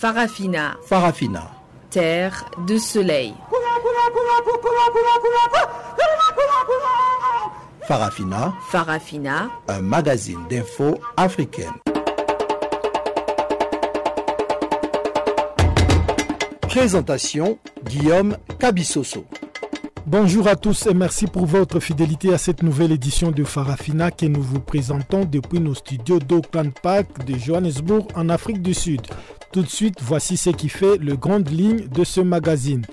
Farafina. Farafina. Terre de soleil. Farafina. Farafina. Un magazine d'infos africaine. Présentation Guillaume Cabissoso. Bonjour à tous et merci pour votre fidélité à cette nouvelle édition de Farafina que nous vous présentons depuis nos studios d'Auckland Park de Johannesburg en Afrique du Sud. Tout de suite, voici ce qui fait le grande ligne de ce magazine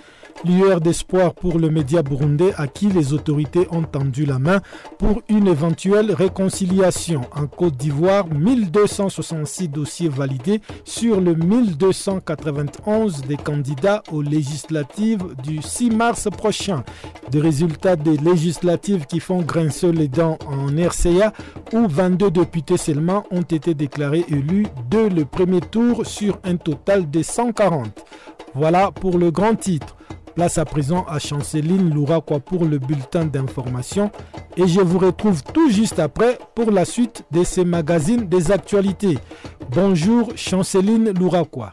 lueur d'espoir pour le média burundais à qui les autorités ont tendu la main pour une éventuelle réconciliation. En Côte d'Ivoire, 1266 dossiers validés sur le 1291 des candidats aux législatives du 6 mars prochain. Des résultats des législatives qui font grincer les dents en RCA où 22 députés seulement ont été déclarés élus de le premier tour sur un total de 140. Voilà pour le grand titre. Place à présent à Chanceline Louraquois pour le bulletin d'information et je vous retrouve tout juste après pour la suite de ces magazines des actualités. Bonjour Chanceline Louraquois.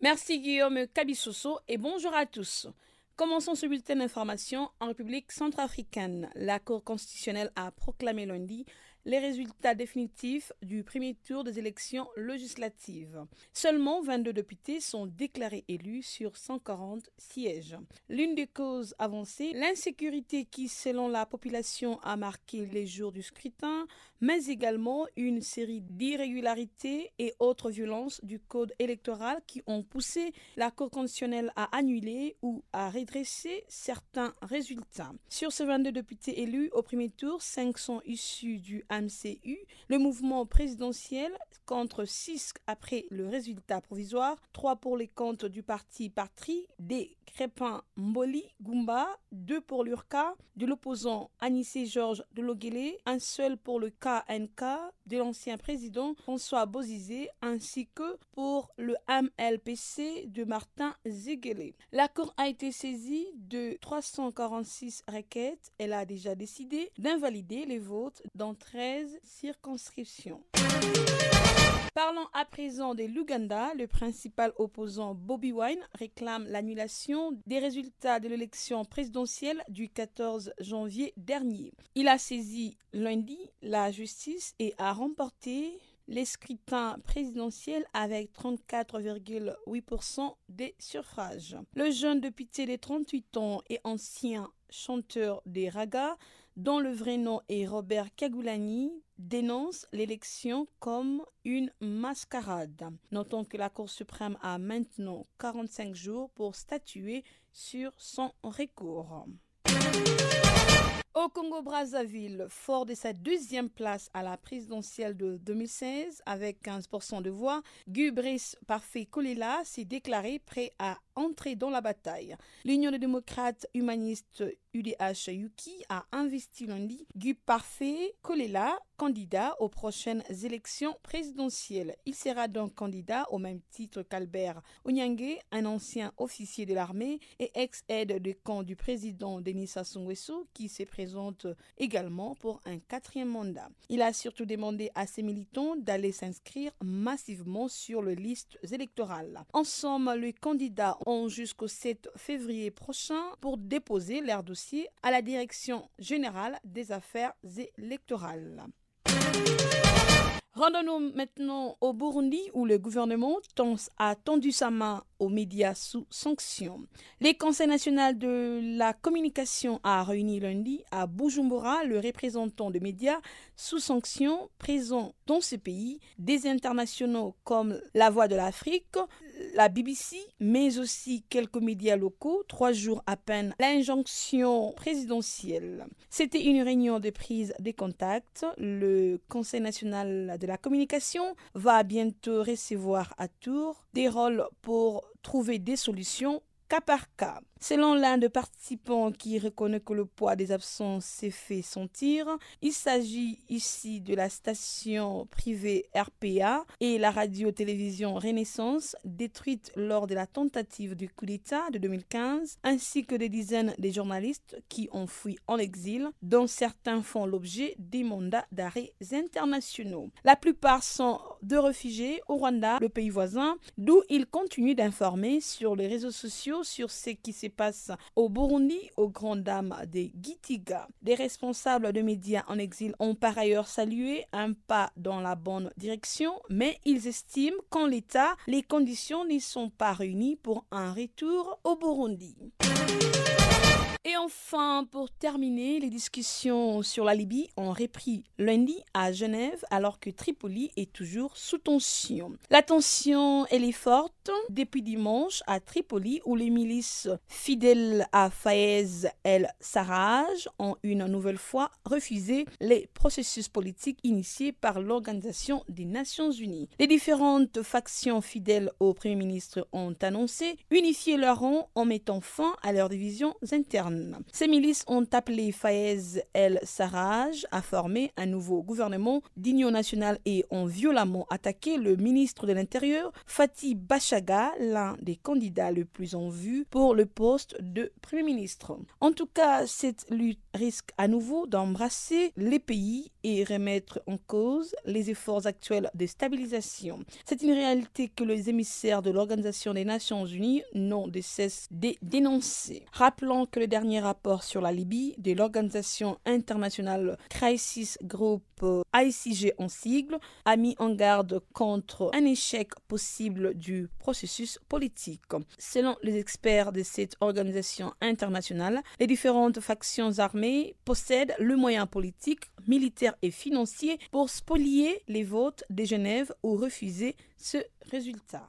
Merci Guillaume Kabissoso et bonjour à tous. Commençons ce bulletin d'information en République centrafricaine. La Cour constitutionnelle a proclamé lundi les résultats définitifs du premier tour des élections législatives. Seulement 22 députés sont déclarés élus sur 140 sièges. L'une des causes avancées, l'insécurité qui, selon la population, a marqué les jours du scrutin, mais également une série d'irrégularités et autres violences du code électoral qui ont poussé la Cour constitutionnelle à annuler ou à redresser certains résultats. Sur ces 22 députés élus au premier tour, 5 sont issus du MCU, le mouvement présidentiel, contre 6 après le résultat provisoire, 3 pour les comptes du parti Patrie, des Crépin Mboli Gumba, 2 pour l'URCA, de l'opposant Anissé Georges de Loguélé, un seul pour le KNK de l'ancien président François Bozizé, ainsi que pour le MLPC de Martin Zeguele. La Cour a été saisie de 346 requêtes. Elle a déjà décidé d'invalider les votes dans 13 circonscriptions. Parlons à présent de l'Ouganda. Le principal opposant Bobby Wine réclame l'annulation des résultats de l'élection présidentielle du 14 janvier dernier. Il a saisi lundi la justice et a remporté les scrutins présidentiels avec 34,8% des suffrages. Le jeune député de 38 ans et ancien chanteur des ragas, dont le vrai nom est Robert Kagulani, dénonce l'élection comme une mascarade. Notons que la Cour suprême a maintenant 45 jours pour statuer sur son recours. Au Congo-Brazzaville, fort de sa deuxième place à la présidentielle de 2016 avec 15% de voix, Gubris Parfait Kolela s'est déclaré prêt à entrer dans la bataille. L'Union des démocrates humanistes UDH Yuki a investi lundi Gu Parfait Kolela, candidat aux prochaines élections présidentielles. Il sera donc candidat au même titre qu'Albert Onyangue, un ancien officier de l'armée et ex-aide de camp du président Denis Sassou Nguesso, qui se présente également pour un quatrième mandat. Il a surtout demandé à ses militants d'aller s'inscrire massivement sur les listes électorales. En somme, les candidats ont jusqu'au 7 février prochain pour déposer leur dossier à la Direction générale des affaires électorales. Rendons-nous maintenant au Burundi où le gouvernement a tendu sa main aux médias sous sanction. Le Conseil national de la communication a réuni lundi à Bujumbura le représentant de médias sous sanction présents dans ce pays, des internationaux comme La Voix de l'Afrique, la BBC, mais aussi quelques médias locaux, trois jours à peine l'injonction présidentielle. C'était une réunion de prise des contacts. Le Conseil national de la communication va bientôt recevoir à tour des rôles pour trouver des solutions cas par cas. Selon l'un des participants qui reconnaît que le poids des absences s'est fait sentir, il s'agit ici de la station privée RPA et la radio-télévision Renaissance détruite lors de la tentative du coup d'État de 2015, ainsi que des dizaines de journalistes qui ont fui en exil, dont certains font l'objet des mandats d'arrêt internationaux. La plupart sont de réfugiés au Rwanda, le pays voisin, d'où ils continuent d'informer sur les réseaux sociaux sur ce qui s'est passe au Burundi aux grandes dames des Gitiga. Des responsables de médias en exil ont par ailleurs salué un pas dans la bonne direction, mais ils estiment qu'en l'état, les conditions n'y sont pas réunies pour un retour au Burundi. Enfin, pour terminer, les discussions sur la Libye ont repris lundi à Genève alors que Tripoli est toujours sous tension. La tension, elle est forte depuis dimanche à Tripoli où les milices fidèles à Faez el-Sarraj ont une nouvelle fois refusé les processus politiques initiés par l'Organisation des Nations Unies. Les différentes factions fidèles au Premier ministre ont annoncé unifier leurs rangs en mettant fin à leurs divisions internes. Ces milices ont appelé Faez el-Sarraj à former un nouveau gouvernement d'union nationale et ont violemment attaqué le ministre de l'Intérieur, Fatih Bachaga, l'un des candidats les plus en vue pour le poste de Premier ministre. En tout cas, cette lutte risque à nouveau d'embrasser les pays et remettre en cause les efforts actuels de stabilisation. C'est une réalité que les émissaires de l'Organisation des Nations Unies n'ont de cesse de dénoncer. Rappelons que le dernier rapport sur la Libye de l'Organisation internationale Crisis Group ICG en sigle a mis en garde contre un échec possible du processus politique. Selon les experts de cette organisation internationale, les différentes factions armées possèdent le moyen politique, militaire et financier pour spolier les votes de Genève ou refuser ce résultat.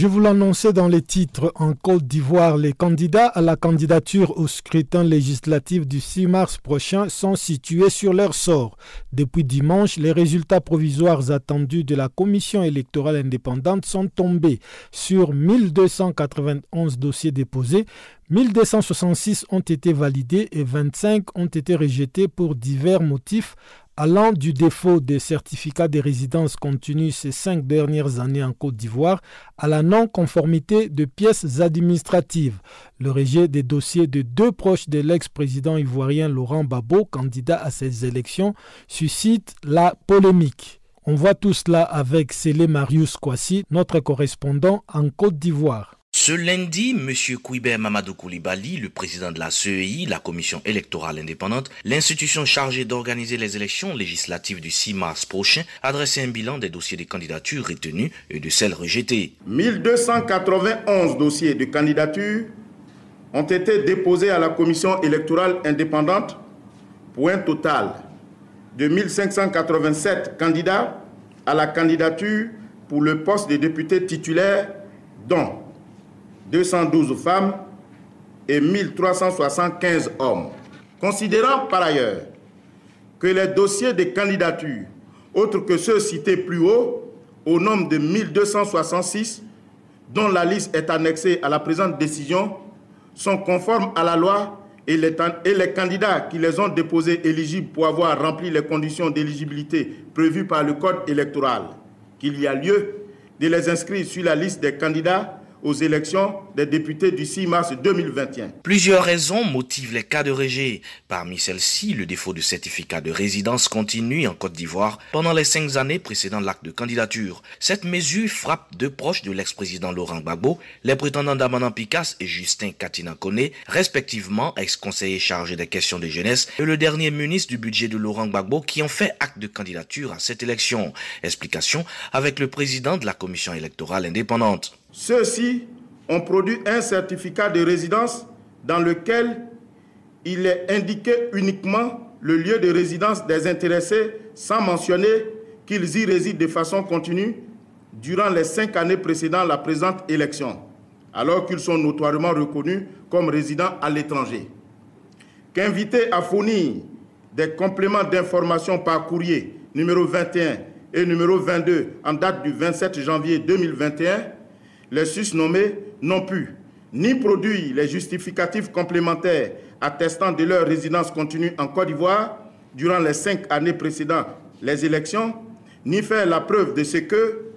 Je vous l'annonçais dans les titres. En Côte d'Ivoire, les candidats à la candidature au scrutin législatif du 6 mars prochain sont situés sur leur sort. Depuis dimanche, les résultats provisoires attendus de la Commission électorale indépendante sont tombés. Sur 1291 dossiers déposés, 1266 ont été validés et 25 ont été rejetés pour divers motifs allant du défaut des certificats de résidence contenus ces cinq dernières années en Côte d'Ivoire à la non-conformité de pièces administratives. Le rejet des dossiers de deux proches de l'ex-président ivoirien Laurent Babo, candidat à ces élections, suscite la polémique. On voit tout cela avec Célé Marius Kwasi, notre correspondant en Côte d'Ivoire. Ce lundi, M. Kouiber Mamadou Koulibaly, le président de la CEI, la Commission électorale indépendante, l'institution chargée d'organiser les élections législatives du 6 mars prochain, a dressé un bilan des dossiers de candidature retenus et de celles rejetées. 1291 dossiers de candidature ont été déposés à la Commission électorale indépendante pour un total de 1587 candidats à la candidature pour le poste de député titulaire, dont 212 femmes et 1375 hommes. Considérant par ailleurs que les dossiers de candidature, autres que ceux cités plus haut, au nombre de 1266, dont la liste est annexée à la présente décision, sont conformes à la loi et les, et les candidats qui les ont déposés éligibles pour avoir rempli les conditions d'éligibilité prévues par le Code électoral, qu'il y a lieu de les inscrire sur la liste des candidats aux élections des députés du 6 mars 2021. Plusieurs raisons motivent les cas de rejet. Parmi celles-ci, le défaut de certificat de résidence continue en Côte d'Ivoire pendant les cinq années précédant l'acte de candidature. Cette mesure frappe deux proches de l'ex-président Laurent Gbagbo, les prétendants d'Amanan Picas et Justin Katina Kone, respectivement ex-conseiller chargé des questions de jeunesse et le dernier ministre du budget de Laurent Gbagbo qui ont fait acte de candidature à cette élection. Explication avec le président de la commission électorale indépendante. Ceux-ci ont produit un certificat de résidence dans lequel il est indiqué uniquement le lieu de résidence des intéressés sans mentionner qu'ils y résident de façon continue durant les cinq années précédant la présente élection, alors qu'ils sont notoirement reconnus comme résidents à l'étranger. Qu'invités à fournir des compléments d'information par courrier numéro 21 et numéro 22 en date du 27 janvier 2021, les susnommés n'ont pu ni produire les justificatifs complémentaires attestant de leur résidence continue en Côte d'Ivoire durant les cinq années précédant les élections, ni faire la preuve de ce que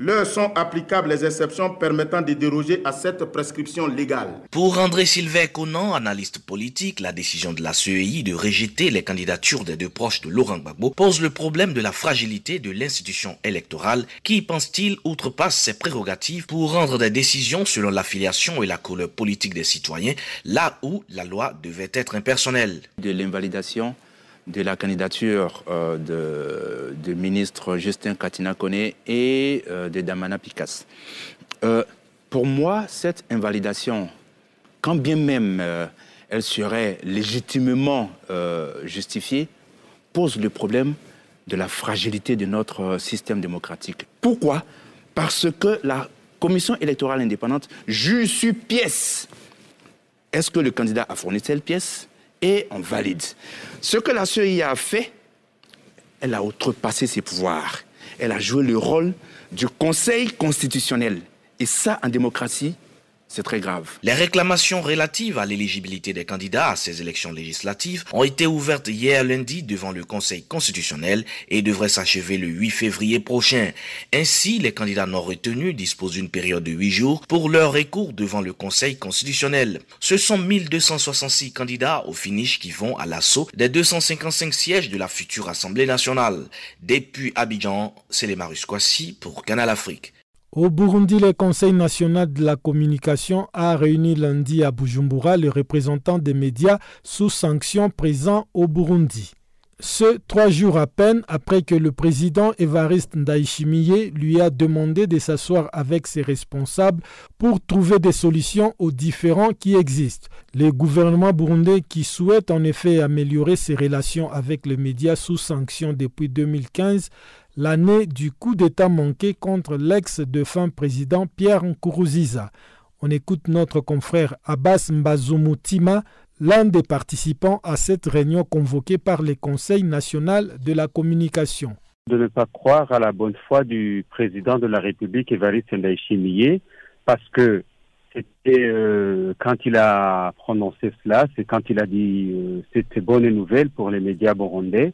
leur sont applicables les exceptions permettant de déroger à cette prescription légale. Pour André Sylvain Conan, analyste politique, la décision de la CEI de rejeter les candidatures des deux proches de Laurent Gbagbo pose le problème de la fragilité de l'institution électorale qui, pense-t-il, outrepasse ses prérogatives pour rendre des décisions selon l'affiliation et la couleur politique des citoyens, là où la loi devait être impersonnelle? De l'invalidation de la candidature euh, de, ministre Justin Katina Kone et euh, de Damana Picas. Euh, pour moi, cette invalidation, quand bien même elle serait légitimement justifiée, pose le problème de la fragilité de notre système démocratique. Pourquoi? Parce que la commission électorale indépendante juge sur pièce. Est-ce que le candidat a fourni telle pièce? Et on valide. Ce que la CEI a fait, elle a outrepassé ses pouvoirs. Elle a joué le rôle du Conseil constitutionnel. Et ça, en démocratie, c'est très grave. Les réclamations relatives à l'éligibilité des candidats à ces élections législatives ont été ouvertes hier lundi devant le Conseil constitutionnel et devraient s'achever le 8 février prochain. Ainsi, les candidats non retenus disposent d'une période de 8 jours pour leur recours devant le Conseil constitutionnel. Ce sont 1266 candidats au finish qui vont à l'assaut des 255 sièges de la future Assemblée nationale. Depuis Abidjan, c'est les Marus Kwasi pour Canal Afrique. Au Burundi, le Conseil national de la communication a réuni lundi à Bujumbura les représentants des médias sous sanction présents au Burundi. Ce trois jours à peine après que le président Evariste Ndayishimiye lui a demandé de s'asseoir avec ses responsables pour trouver des solutions aux différends qui existent. Le gouvernement burundais qui souhaite en effet améliorer ses relations avec les médias sous sanction depuis 2015 l'année du coup d'État manqué contre l'ex-défunt président Pierre Nkuruziza. On écoute notre confrère Abbas Mbazumutima, l'un des participants à cette réunion convoquée par le Conseil national de la communication. De ne pas croire à la bonne foi du président de la République, Évariste Ndayishimiye, parce que c'était euh, quand il a prononcé cela, c'est quand il a dit euh, c'était bonne nouvelle pour les médias burundais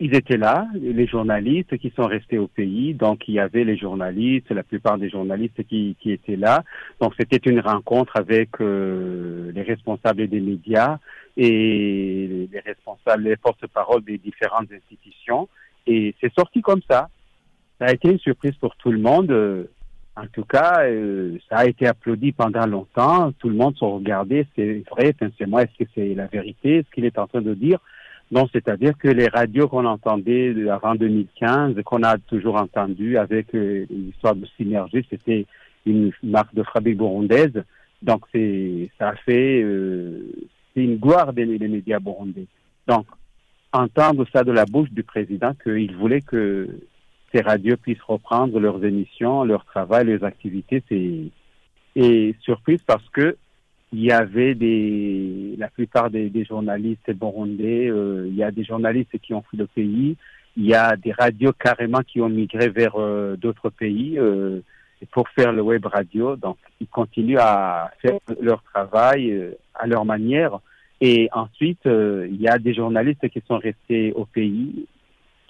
ils étaient là, les journalistes qui sont restés au pays. Donc, il y avait les journalistes, la plupart des journalistes qui, qui étaient là. Donc, c'était une rencontre avec euh, les responsables des médias et les responsables, les porte-paroles des différentes institutions. Et c'est sorti comme ça. Ça a été une surprise pour tout le monde. En tout cas, euh, ça a été applaudi pendant longtemps. Tout le monde se regardait. C'est vrai, sincèrement, est-ce que c'est la vérité, ce qu'il est en train de dire? Non, c'est-à-dire que les radios qu'on entendait avant 2015, qu'on a toujours entendu avec euh, l'histoire de synergie, c'était une marque de fabrique burundaise. Donc c'est ça a fait euh, c'est une gloire des, des, médias burundais. Donc entendre ça de la bouche du président qu'il voulait que ces radios puissent reprendre leurs émissions, leur travail, leurs activités, c'est et surprise parce que il y avait des, la plupart des, des journalistes burundais, euh, il y a des journalistes qui ont fui le pays, il y a des radios carrément qui ont migré vers euh, d'autres pays euh, pour faire le web radio. Donc, ils continuent à faire leur travail euh, à leur manière. Et ensuite, il y a des journalistes qui sont restés au pays,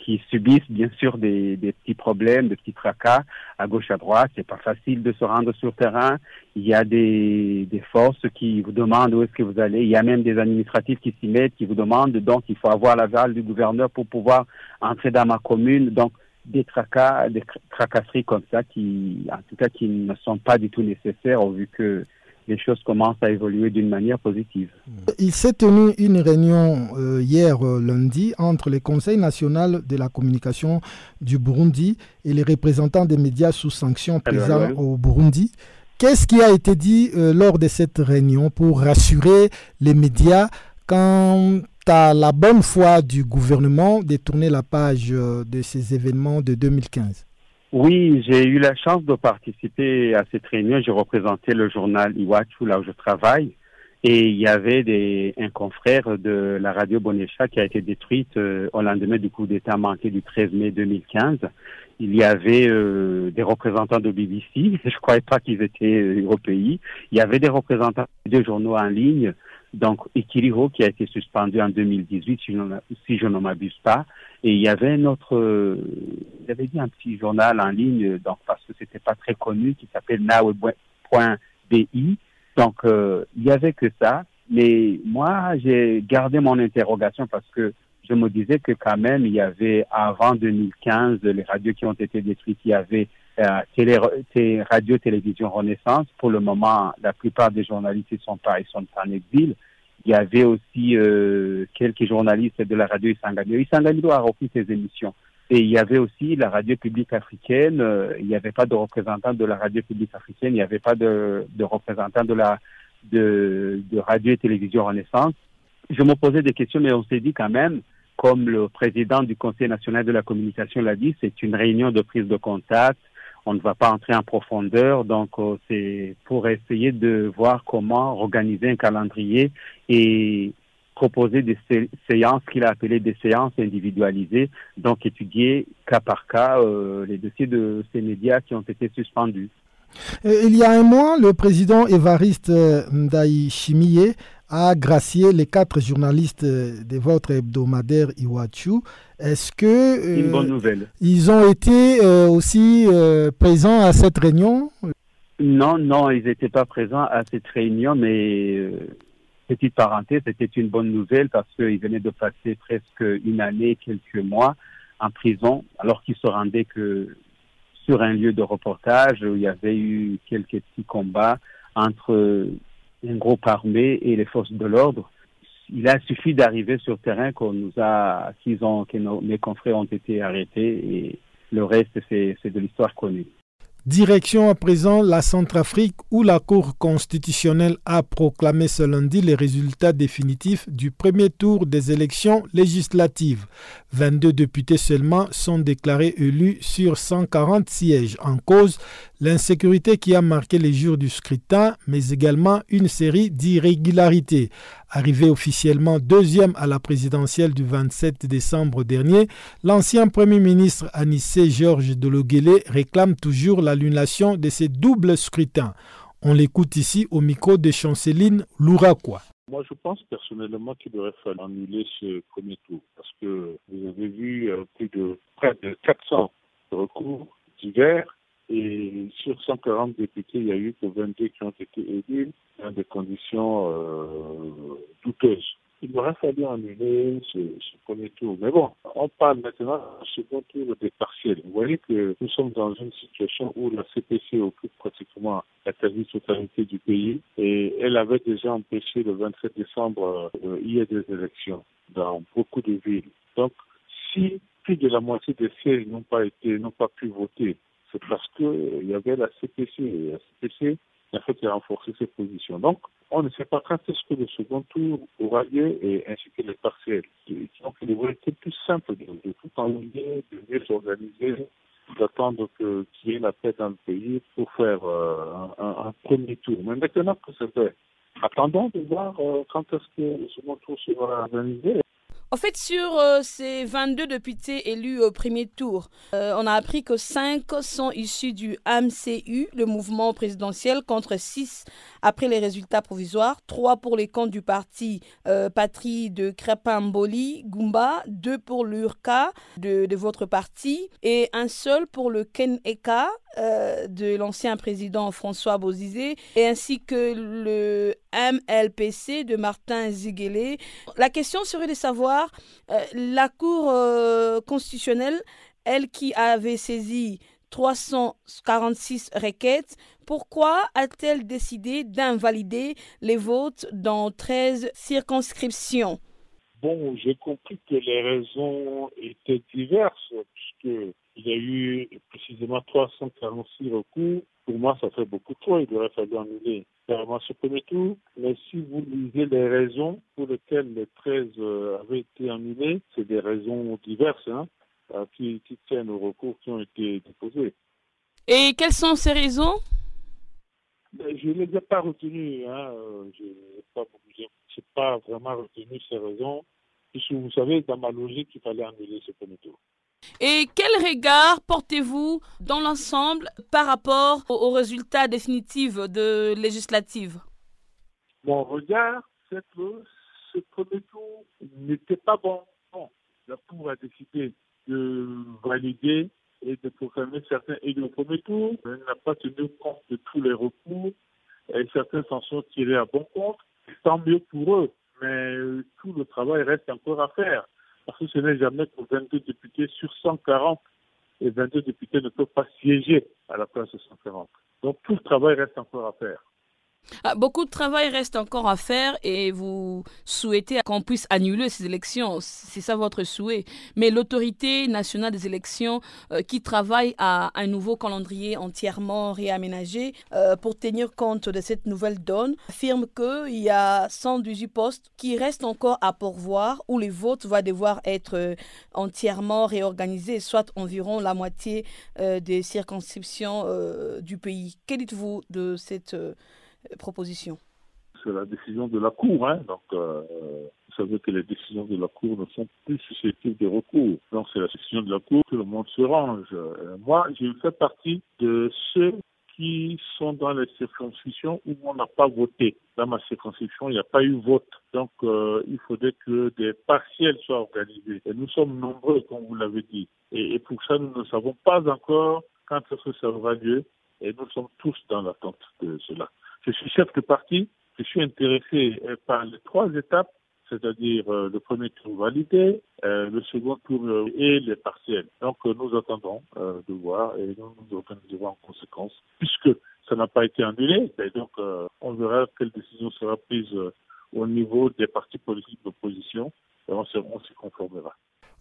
qui subissent bien sûr des, des, petits problèmes, des petits tracas à gauche à droite. C'est pas facile de se rendre sur terrain. Il y a des, des forces qui vous demandent où est-ce que vous allez. Il y a même des administratifs qui s'y mettent, qui vous demandent. Donc il faut avoir l'aval du gouverneur pour pouvoir entrer dans ma commune. Donc des tracas, des tracasseries comme ça qui, en tout cas, qui ne sont pas du tout nécessaires au vu que les choses commencent à évoluer d'une manière positive. Il s'est tenu une réunion euh, hier euh, lundi entre le Conseil national de la communication du Burundi et les représentants des médias sous sanction présents au Burundi. Qu'est-ce qui a été dit euh, lors de cette réunion pour rassurer les médias quant à la bonne foi du gouvernement de tourner la page de ces événements de 2015 oui, j'ai eu la chance de participer à cette réunion. J'ai représenté le journal Iwachu, là où je travaille. Et il y avait des, un confrère de la radio Bonécha qui a été détruite euh, au lendemain du coup d'État manqué du 13 mai 2015. Il y avait euh, des représentants de BBC. Je ne croyais pas qu'ils étaient euh, au pays. Il y avait des représentants de journaux en ligne. Donc, Ikiriho qui a été suspendu en 2018, si je, ne m'abuse pas. Et il y avait un autre, euh, il avait dit un petit journal en ligne, donc parce que c'était pas très connu, qui s'appelle now.bi. Donc euh, il y avait que ça. Mais moi, j'ai gardé mon interrogation parce que je me disais que quand même, il y avait avant 2015 les radios qui ont été détruites. Il y avait euh, télé, radio, télévision Renaissance. Pour le moment, la plupart des journalistes ils sont pas, ils sont en exil. Il y avait aussi euh, quelques journalistes de la radio Isanganiro. Isanganiro a repris ses émissions. Et il y avait aussi la radio publique africaine. Euh, il n'y avait pas de représentant de la radio publique africaine. Il n'y avait pas de, de représentant de la de, de radio et télévision Renaissance. Je me posais des questions, mais on s'est dit quand même, comme le président du Conseil national de la communication l'a dit, c'est une réunion de prise de contact on ne va pas entrer en profondeur. Donc, euh, c'est pour essayer de voir comment organiser un calendrier et proposer des séances qu'il a appelées des séances individualisées, donc étudier cas par cas euh, les dossiers de ces médias qui ont été suspendus. Euh, il y a un mois, le président Évariste Ndaï a gracié les quatre journalistes de votre hebdomadaire Iwachu. Est-ce que une bonne nouvelle. ils ont été aussi présents à cette réunion? Non, non, ils n'étaient pas présents à cette réunion, mais petite parenthèse, c'était une bonne nouvelle parce qu'ils venaient de passer presque une année, quelques mois en prison, alors qu'ils se rendaient que sur un lieu de reportage où il y avait eu quelques petits combats entre un groupe armé et les forces de l'ordre. Il a suffi d'arriver sur terrain qu'on nous a, qu'ils ont, que nos, mes confrères ont été arrêtés et le reste, c'est de l'histoire connue. Direction à présent la Centrafrique où la Cour constitutionnelle a proclamé ce lundi les résultats définitifs du premier tour des élections législatives. 22 députés seulement sont déclarés élus sur 140 sièges. En cause, l'insécurité qui a marqué les jours du scrutin, mais également une série d'irrégularités. Arrivé officiellement deuxième à la présidentielle du 27 décembre dernier, l'ancien Premier ministre Anissé Georges Dologuélé réclame toujours l'annulation de ces doubles scrutins. On l'écoute ici au micro de Chanceline Louraquois. Moi, je pense personnellement qu'il aurait fallu annuler ce premier tour parce que vous avez vu euh, plus de près de 400 recours divers et sur 140 députés, il y a eu que 22 qui ont été élus dans des conditions euh, douteuses. Il aurait fallu annuler ce, ce, premier tour. Mais bon, on parle maintenant du second tour des partiels. Vous voyez que nous sommes dans une situation où la CPC occupe pratiquement la quasi-totalité du pays et elle avait déjà empêché le 27 décembre euh, il y a des élections dans beaucoup de villes. Donc, si plus de la moitié des sièges n'ont pas été, n'ont pas pu voter, c'est parce qu'il y avait la CPC. Et la CPC en fait, a renforcé ses positions. Donc, on ne sait pas quand est-ce que le second tour aura lieu et ainsi que les partiels. Donc, il aurait été plus simple de, de tout enlever, de mieux s'organiser, d'attendre qu'il y ait la paix dans le pays pour faire euh, un, un, premier tour. Mais maintenant que c'est fait, attendons de voir euh, quand est-ce que le second tour sera organisé. En fait, sur euh, ces 22 députés élus au premier tour, euh, on a appris que 5 sont issus du MCU, le mouvement présidentiel, contre 6 après les résultats provisoires, 3 pour les comptes du parti euh, Patrie de Crépin-Mboli, Gumba, 2 pour l'URCA de, de, votre parti et un seul pour le Ken Eka de l'ancien président François Bozizé et ainsi que le MLPC de Martin Ziguele. La question serait de savoir euh, la Cour euh, constitutionnelle, elle qui avait saisi 346 requêtes, pourquoi a-t-elle décidé d'invalider les votes dans 13 circonscriptions? Bon, j'ai compris que les raisons étaient diverses, puisqu'il y a eu précisément 346 recours pour moi, ça fait beaucoup trop. Il aurait fallu annuler carrément ce premier tour. Mais si vous lisez les raisons pour lesquelles les 13 euh, avaient été annulés, c'est des raisons diverses hein, euh, qui, tiennent aux recours qui ont été déposés. Et quelles sont ces raisons? Je ne les ai pas retenues. Hein. Euh, je n'ai pas, pas, vraiment retenu ces raisons. Puisque vous savez, dans ma logique, il fallait annuler ce premier tour. Et quel regard portez-vous dans l'ensemble par rapport aux résultats définitifs de législative? Mon regard, c'est que ce premier tour n'était pas bon. La Cour a décidé de valider et de proclamer certains et le premier tour. Elle n'a pas tenu compte de tous les recours et certains s'en sont tirés à bon compte. Tant mieux pour eux, mais tout le travail reste encore à faire parce que ce n'est jamais que 22 députés sur 140 et 22 députés ne peuvent pas siéger à la place de 140. Donc tout le travail reste encore à faire. Ah, beaucoup de travail reste encore à faire et vous souhaitez qu'on puisse annuler ces élections. C'est ça votre souhait. Mais l'autorité nationale des élections euh, qui travaille à un nouveau calendrier entièrement réaménagé euh, pour tenir compte de cette nouvelle donne affirme qu'il y a 118 postes qui restent encore à pourvoir où les votes vont devoir être euh, entièrement réorganisés, soit environ la moitié des circonscriptions du pays. Que dites-vous de cette proposition C'est la décision de la Cour. Hein. Donc, euh, vous savez que les décisions de la Cour ne sont plus susceptibles de recours. Donc, c'est la décision de la Cour que le monde se range. Euh, moi, je fais partie de ceux qui sont dans les circonscriptions où on n'a pas voté. Dans ma circonscription, il n'y a pas eu vote. Donc, euh, il faudrait que des partiels soient organisés. Et nous sommes nombreux, comme vous l'avez dit. Et, et, pour ça, nous ne savons pas encore quand ça aura lieu. Et nous sommes tous dans l'attente de cela. Je suis chef de parti, je suis intéressé euh, par les trois étapes, c'est-à-dire euh, le premier tour validé, euh, le second tour et les partiels. Donc nous attendons de voir et nous nous organiserons en conséquence, puisque ça n'a pas été annulé. Et donc on verra quelle décision sera prise au niveau des partis politiques d'opposition et on s'y conformera.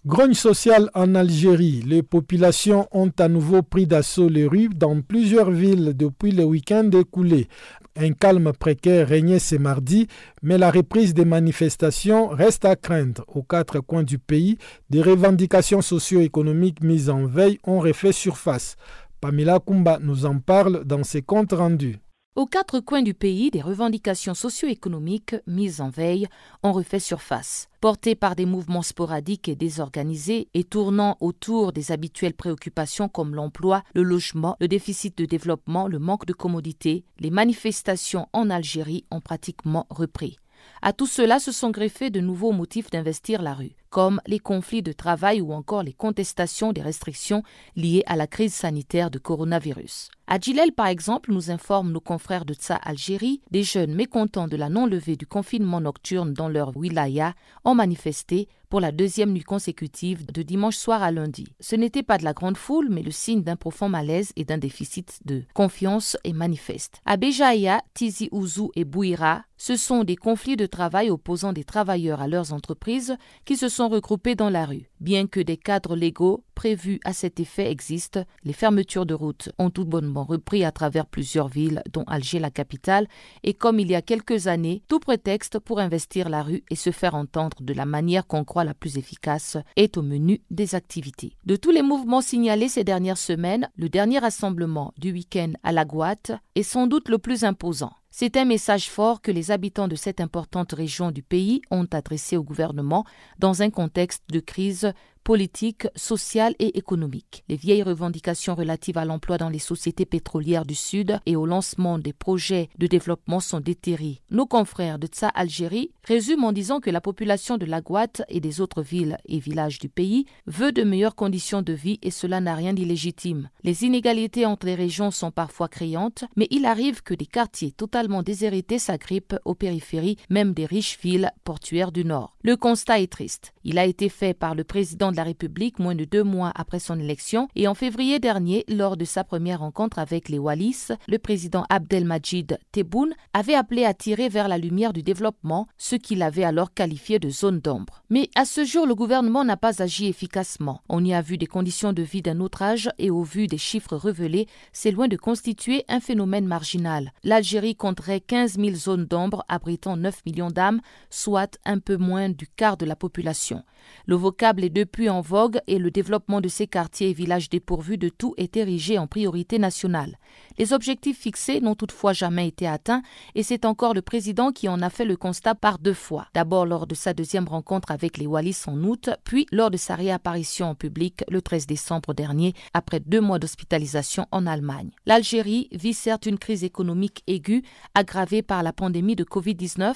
Grogne sociale en Algérie. Les populations ont à nouveau pris d'assaut les rues dans plusieurs villes depuis le week-end écoulé. Un calme précaire régnait ce mardi, mais la reprise des manifestations reste à craindre. Aux quatre coins du pays, des revendications socio-économiques mises en veille ont refait surface. Pamela Kumba nous en parle dans ses comptes rendus. Aux quatre coins du pays, des revendications socio-économiques mises en veille ont refait surface. Portées par des mouvements sporadiques et désorganisés et tournant autour des habituelles préoccupations comme l'emploi, le logement, le déficit de développement, le manque de commodité, les manifestations en Algérie ont pratiquement repris. À tout cela se sont greffés de nouveaux motifs d'investir la rue, comme les conflits de travail ou encore les contestations des restrictions liées à la crise sanitaire de coronavirus. À Gilel, par exemple, nous informent nos confrères de Tsa Algérie, des jeunes mécontents de la non-levée du confinement nocturne dans leur wilaya ont manifesté pour la deuxième nuit consécutive de dimanche soir à lundi. Ce n'était pas de la grande foule, mais le signe d'un profond malaise et d'un déficit de confiance est manifeste. À Béjaïa, Tizi Ouzou et Bouira, ce sont des conflits de travail opposant des travailleurs à leurs entreprises qui se sont regroupés dans la rue. Bien que des cadres légaux prévus à cet effet existent, les fermetures de routes ont tout bonnement repris à travers plusieurs villes, dont Alger la capitale, et comme il y a quelques années, tout prétexte pour investir la rue et se faire entendre de la manière qu'on croit la plus efficace est au menu des activités. De tous les mouvements signalés ces dernières semaines, le dernier rassemblement du week-end à la Guate est sans doute le plus imposant. C'est un message fort que les habitants de cette importante région du pays ont adressé au gouvernement dans un contexte de crise politique, sociale et économique. Les vieilles revendications relatives à l'emploi dans les sociétés pétrolières du Sud et au lancement des projets de développement sont déterrées. Nos confrères de Tsa Algérie résument en disant que la population de la Guate et des autres villes et villages du pays veut de meilleures conditions de vie et cela n'a rien d'illégitime. Les inégalités entre les régions sont parfois criantes, mais il arrive que des quartiers totalement déshérités s'agrippent aux périphéries même des riches villes portuaires du Nord. Le constat est triste. Il a été fait par le président de la République moins de deux mois après son élection et en février dernier, lors de sa première rencontre avec les Wallis, le président Abdelmajid Tebboune avait appelé à tirer vers la lumière du développement ce qu'il avait alors qualifié de zone d'ombre. Mais à ce jour, le gouvernement n'a pas agi efficacement. On y a vu des conditions de vie d'un autre âge et au vu des chiffres révélés, c'est loin de constituer un phénomène marginal. L'Algérie compterait 15 000 zones d'ombre abritant 9 millions d'âmes, soit un peu moins du quart de la population. Le vocable est depuis en vogue et le développement de ces quartiers et villages dépourvus de tout est érigé en priorité nationale. Les objectifs fixés n'ont toutefois jamais été atteints et c'est encore le président qui en a fait le constat par deux fois. D'abord lors de sa deuxième rencontre avec les Wallis en août, puis lors de sa réapparition en public le 13 décembre dernier après deux mois d'hospitalisation en Allemagne. L'Algérie vit certes une crise économique aiguë aggravée par la pandémie de Covid-19,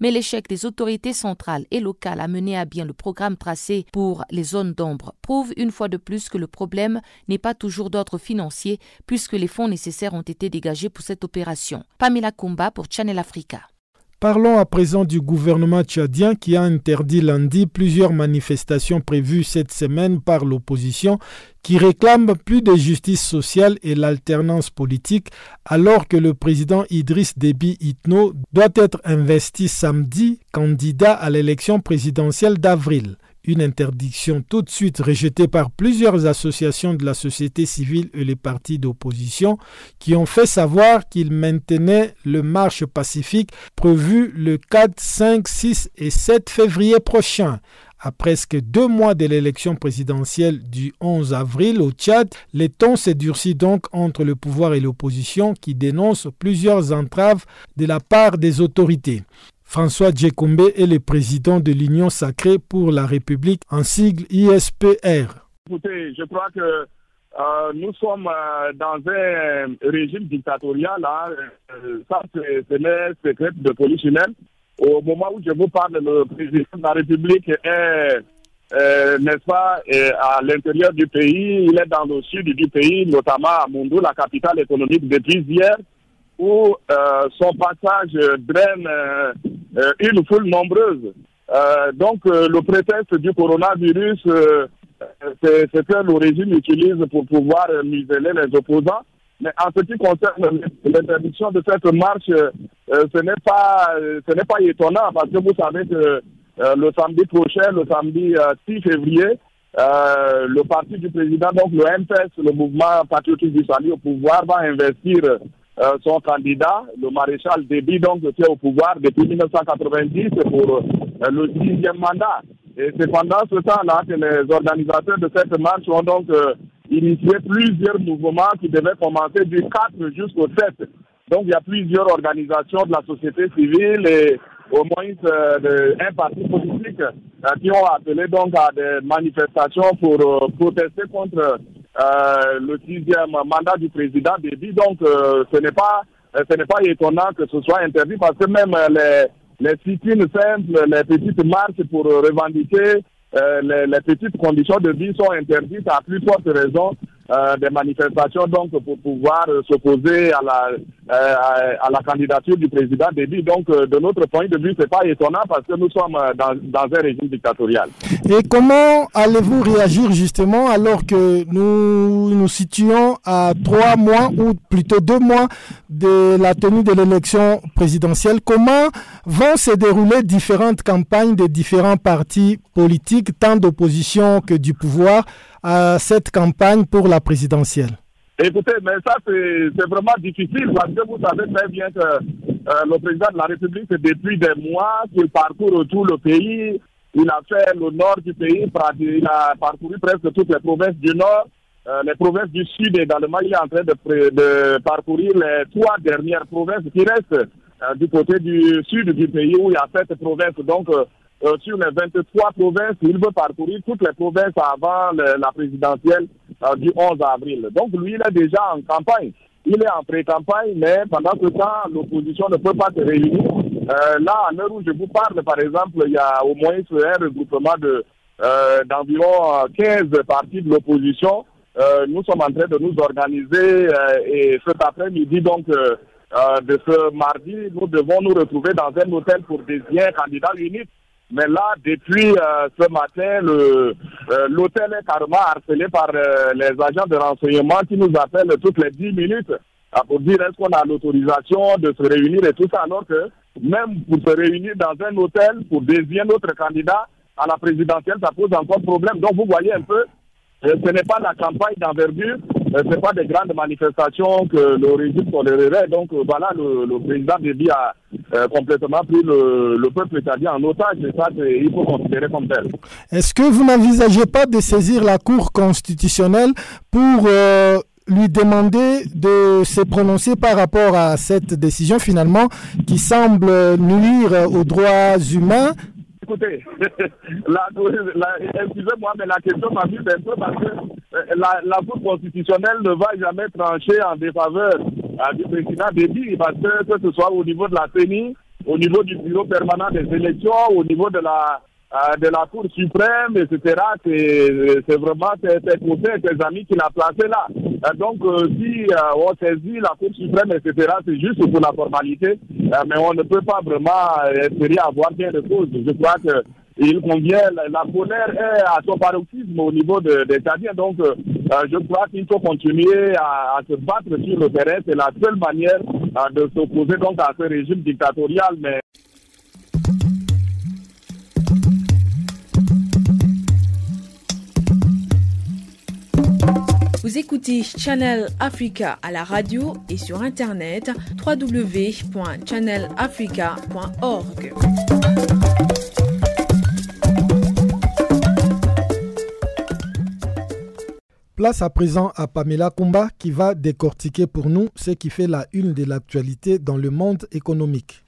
mais l'échec des autorités centrales et locales à mener à bien le programme tracé pour les zones d'ombre prouve une fois de plus que le problème n'est pas toujours d'ordre financier puisque les fonds nécessaires ont été dégagés pour cette opération. Pamela Kumba pour Channel Africa. Parlons à présent du gouvernement tchadien qui a interdit lundi plusieurs manifestations prévues cette semaine par l'opposition qui réclame plus de justice sociale et l'alternance politique alors que le président Idriss Déby Itno doit être investi samedi candidat à l'élection présidentielle d'avril une interdiction tout de suite rejetée par plusieurs associations de la société civile et les partis d'opposition qui ont fait savoir qu'ils maintenaient le marche pacifique prévu le 4, 5, 6 et 7 février prochain. À presque deux mois de l'élection présidentielle du 11 avril au Tchad, les tons se durcit donc entre le pouvoir et l'opposition qui dénoncent plusieurs entraves de la part des autorités. François Djekombe est le président de l'Union sacrée pour la République, en sigle ISPR. Écoutez, je crois que euh, nous sommes euh, dans un régime dictatorial. Hein, euh, ça, c'est le secret de police humaine. Au moment où je vous parle, le président de la République est, n'est-ce pas, à l'intérieur du pays. Il est dans le sud du pays, notamment à Mundou, la capitale économique depuis hier où euh, son passage draine euh, euh, une foule nombreuse. donc le prétexte du coronavirus, c'est ce que le régime utilise pour pouvoir museler les opposants. Mais en ce qui concerne l'interdiction de cette marche, ce n'est pas ce pas étonnant parce que vous savez que le samedi prochain, le samedi 6 février, le parti du président, donc le MPS, le mouvement patriotique du salut au pouvoir, va investir euh, son candidat, le maréchal Déby, donc, est au pouvoir depuis 1990 pour euh, le sixième mandat. Et c'est pendant ce temps-là que les organisateurs de cette marche ont donc euh, initié plusieurs mouvements qui devaient commencer du 4 jusqu'au 7. Donc il y a plusieurs organisations de la société civile et au moins un parti politique qui ont appelé donc à des manifestations pour protester contre euh, le sixième mandat du président Déby. Donc, euh, ce n'est pas euh, ce n'est pas étonnant que ce soit interdit parce que même les les simples, les petites marches pour revendiquer les, les, petites conditions de vie sont interdites à plus forte raison euh, des manifestations donc pour pouvoir euh, s'opposer à la euh, à la candidature du président Déby. Donc de notre point de vue, c'est pas étonnant parce que nous sommes dans, dans un régime dictatorial. Et comment allez-vous réagir justement alors que nous nous situons à trois mois ou plutôt deux mois de la tenue de l'élection présidentielle? Comment vont se dérouler différentes campagnes des différents partis politiques, tant d'opposition que du pouvoir, à cette campagne pour la présidentielle? Écoutez, mais ça, c'est vraiment difficile parce que vous savez très bien que euh, le président de la République, depuis des mois qu'il parcourt tout le pays. Il a fait le nord du pays, il a parcouru presque toutes les provinces du nord. Euh, les provinces du sud également, il est en train de, de parcourir les trois dernières provinces qui restent euh, du côté du sud du pays où il y a sept provinces. Donc, euh, sur les 23 provinces, il veut parcourir toutes les provinces avant la présidentielle du 11 avril. Donc, lui, il est déjà en campagne. Il est en pré-campagne, mais pendant ce temps, l'opposition ne peut pas se réunir. là, à l'heure où je vous parle, par exemple, il y a au moins un regroupement de d'environ 15 partis de l'opposition euh, nous sommes en train de nous organiser euh, et cet après-midi, donc, euh, de ce mardi, nous devons nous retrouver dans un hôtel pour désigner un candidat unique. Mais là, depuis ce matin, l'hôtel est carrément harcelé par les agents de renseignement qui nous appellent toutes les 10 minutes pour dire est-ce qu'on a l'autorisation de se réunir et tout ça, alors que même pour se réunir dans un hôtel pour désigner notre candidat à la présidentielle, ça pose encore problème. Donc vous voyez un peu euh, ce n'est pas la campagne d'envergure, euh, ce n'est pas des grandes manifestations que le régime tolérerait. Donc euh, voilà, le, président Déby a complètement pris le, peuple italien en otage et ça, il faut considérer comme tel. Est-ce que vous n'envisagez pas de saisir la Cour constitutionnelle pour lui demander de se prononcer par rapport à cette décision finalement qui semble nuire aux droits humains écoutez, excusez-moi, mais la question m'amuse un peu parce que euh, la, la Cour constitutionnelle ne va jamais trancher en défaveur euh, du président Déby parce que que ce soit au niveau de la CENI, au niveau du bureau permanent des élections, au niveau de la de la Cour suprême, etc. C'est vraiment tes, copains, tes amis qui l'a placé là. Euh, donc, euh, si on saisit la Cour suprême, etc., c'est juste pour la formalité, mais on ne peut pas vraiment espérer avoir bien de choses. Je crois que il convient, la, colère est à son paroxysme au niveau des de, Donc, je crois qu'il faut continuer à, à, se battre sur le terrain. C'est la seule manière de s'opposer donc à ce régime dictatorial. Mais Vous écoutez Channel Africa à la radio et sur internet www.channelafrica.org. Place à présent à Pamela Kumba qui va décortiquer pour nous ce qui fait la une de l'actualité dans le monde économique.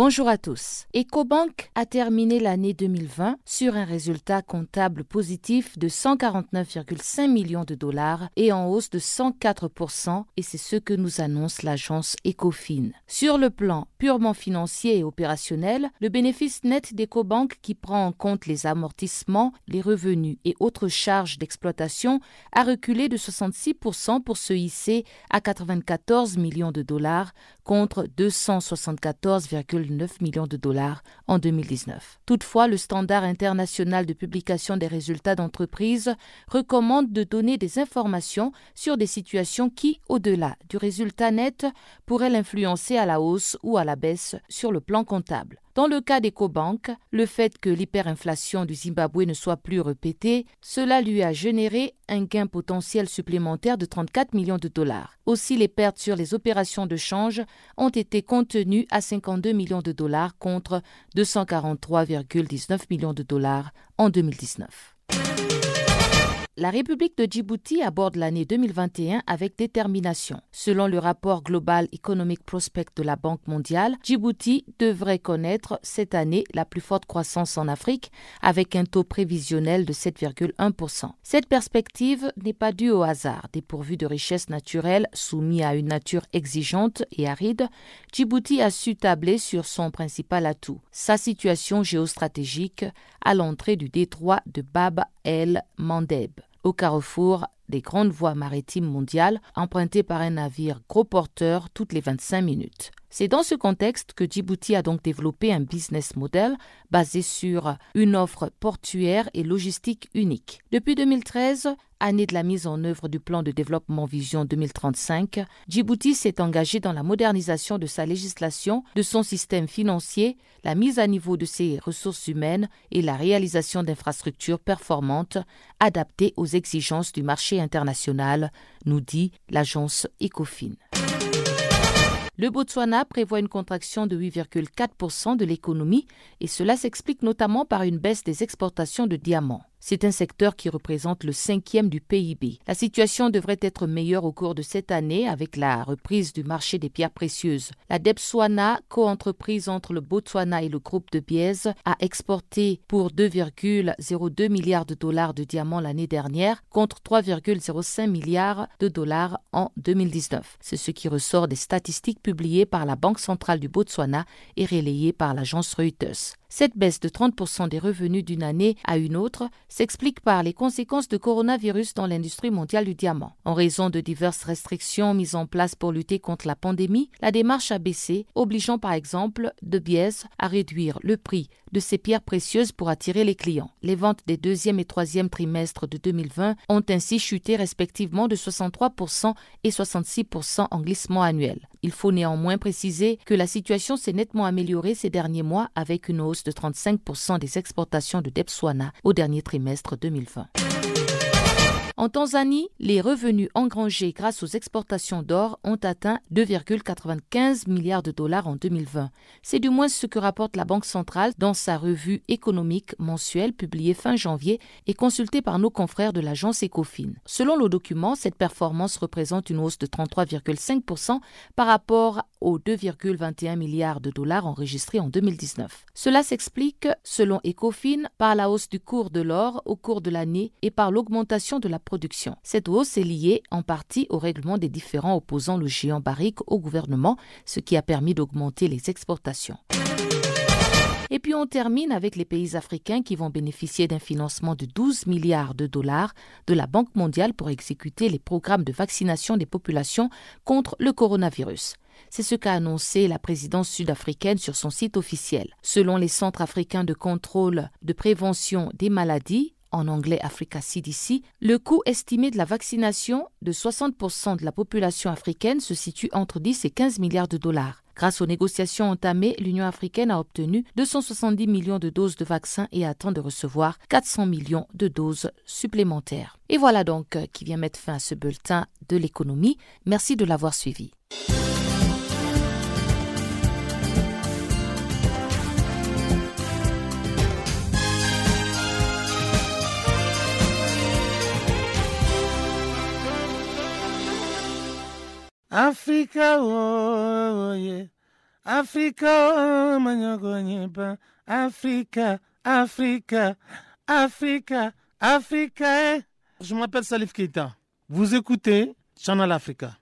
Bonjour à tous. EcoBank a terminé l'année 2020 sur un résultat comptable positif de 149,5 millions de dollars et en hausse de 104% et c'est ce que nous annonce l'agence Ecofin. Sur le plan purement financier et opérationnel, le bénéfice net d'EcoBank qui prend en compte les amortissements, les revenus et autres charges d'exploitation a reculé de 66% pour se hisser à 94 millions de dollars contre 274,9 millions de dollars en 2019. Toutefois, le standard international de publication des résultats d'entreprise recommande de donner des informations sur des situations qui, au-delà du résultat net, pourraient l'influencer à la hausse ou à la baisse sur le plan comptable. Dans le cas d'EcoBank, le fait que l'hyperinflation du Zimbabwe ne soit plus répétée, cela lui a généré un gain potentiel supplémentaire de 34 millions de dollars. Aussi, les pertes sur les opérations de change ont été contenues à 52 millions de dollars contre 243,19 millions de dollars en 2019. La République de Djibouti aborde l'année 2021 avec détermination. Selon le rapport Global Economic Prospect de la Banque mondiale, Djibouti devrait connaître cette année la plus forte croissance en Afrique avec un taux prévisionnel de 7,1%. Cette perspective n'est pas due au hasard. Dépourvu de richesses naturelles, soumis à une nature exigeante et aride, Djibouti a su tabler sur son principal atout, sa situation géostratégique à l'entrée du détroit de Bab el-Mandeb au carrefour des grandes voies maritimes mondiales empruntées par un navire gros porteur toutes les 25 minutes. C'est dans ce contexte que Djibouti a donc développé un business model basé sur une offre portuaire et logistique unique. Depuis 2013, année de la mise en œuvre du plan de développement Vision 2035, Djibouti s'est engagé dans la modernisation de sa législation, de son système financier, la mise à niveau de ses ressources humaines et la réalisation d'infrastructures performantes adaptées aux exigences du marché international, nous dit l'agence Ecofin. Le Botswana prévoit une contraction de 8,4% de l'économie et cela s'explique notamment par une baisse des exportations de diamants. C'est un secteur qui représente le cinquième du PIB. La situation devrait être meilleure au cours de cette année avec la reprise du marché des pierres précieuses. La Depswana, co-entreprise entre le Botswana et le groupe de Biez, a exporté pour 2,02 milliards de dollars de diamants l'année dernière contre 3,05 milliards de dollars en 2019. C'est ce qui ressort des statistiques publiées par la Banque centrale du Botswana et relayées par l'agence Reuters. Cette baisse de 30% des revenus d'une année à une autre s'explique par les conséquences de coronavirus dans l'industrie mondiale du diamant. En raison de diverses restrictions mises en place pour lutter contre la pandémie, la démarche a baissé, obligeant par exemple De Bies à réduire le prix de ces pierres précieuses pour attirer les clients. Les ventes des deuxième et troisième trimestres de 2020 ont ainsi chuté respectivement de 63% et 66% en glissement annuel. Il faut néanmoins préciser que la situation s'est nettement améliorée ces derniers mois avec une hausse de 35% des exportations de Depswana au dernier trimestre 2020. En Tanzanie, les revenus engrangés grâce aux exportations d'or ont atteint 2,95 milliards de dollars en 2020. C'est du moins ce que rapporte la Banque centrale dans sa revue économique mensuelle publiée fin janvier et consultée par nos confrères de l'agence Ecofin. Selon le document, cette performance représente une hausse de 33,5% par rapport aux 2,21 milliards de dollars enregistrés en 2019. Cela s'explique, selon Ecofin, par la hausse du cours de l'or au cours de l'année et par l'augmentation de la production. Cette hausse est liée en partie au règlement des différends opposant le géant barrique au gouvernement, ce qui a permis d'augmenter les exportations. Et puis on termine avec les pays africains qui vont bénéficier d'un financement de 12 milliards de dollars de la Banque mondiale pour exécuter les programmes de vaccination des populations contre le coronavirus. C'est ce qu'a annoncé la présidence sud-africaine sur son site officiel. Selon les centres africains de contrôle de prévention des maladies, en anglais Africa CDC, le coût estimé de la vaccination de 60% de la population africaine se situe entre 10 et 15 milliards de dollars. Grâce aux négociations entamées, l'Union africaine a obtenu 270 millions de doses de vaccins et attend de recevoir 400 millions de doses supplémentaires. Et voilà donc euh, qui vient mettre fin à ce bulletin de l'économie. Merci de l'avoir suivi. Africa, oh, yeah. Africa. Africa, Africa, Africa, Africa. eh. Je m'appelle Salif Keita. Vous écoutez Channel Africa,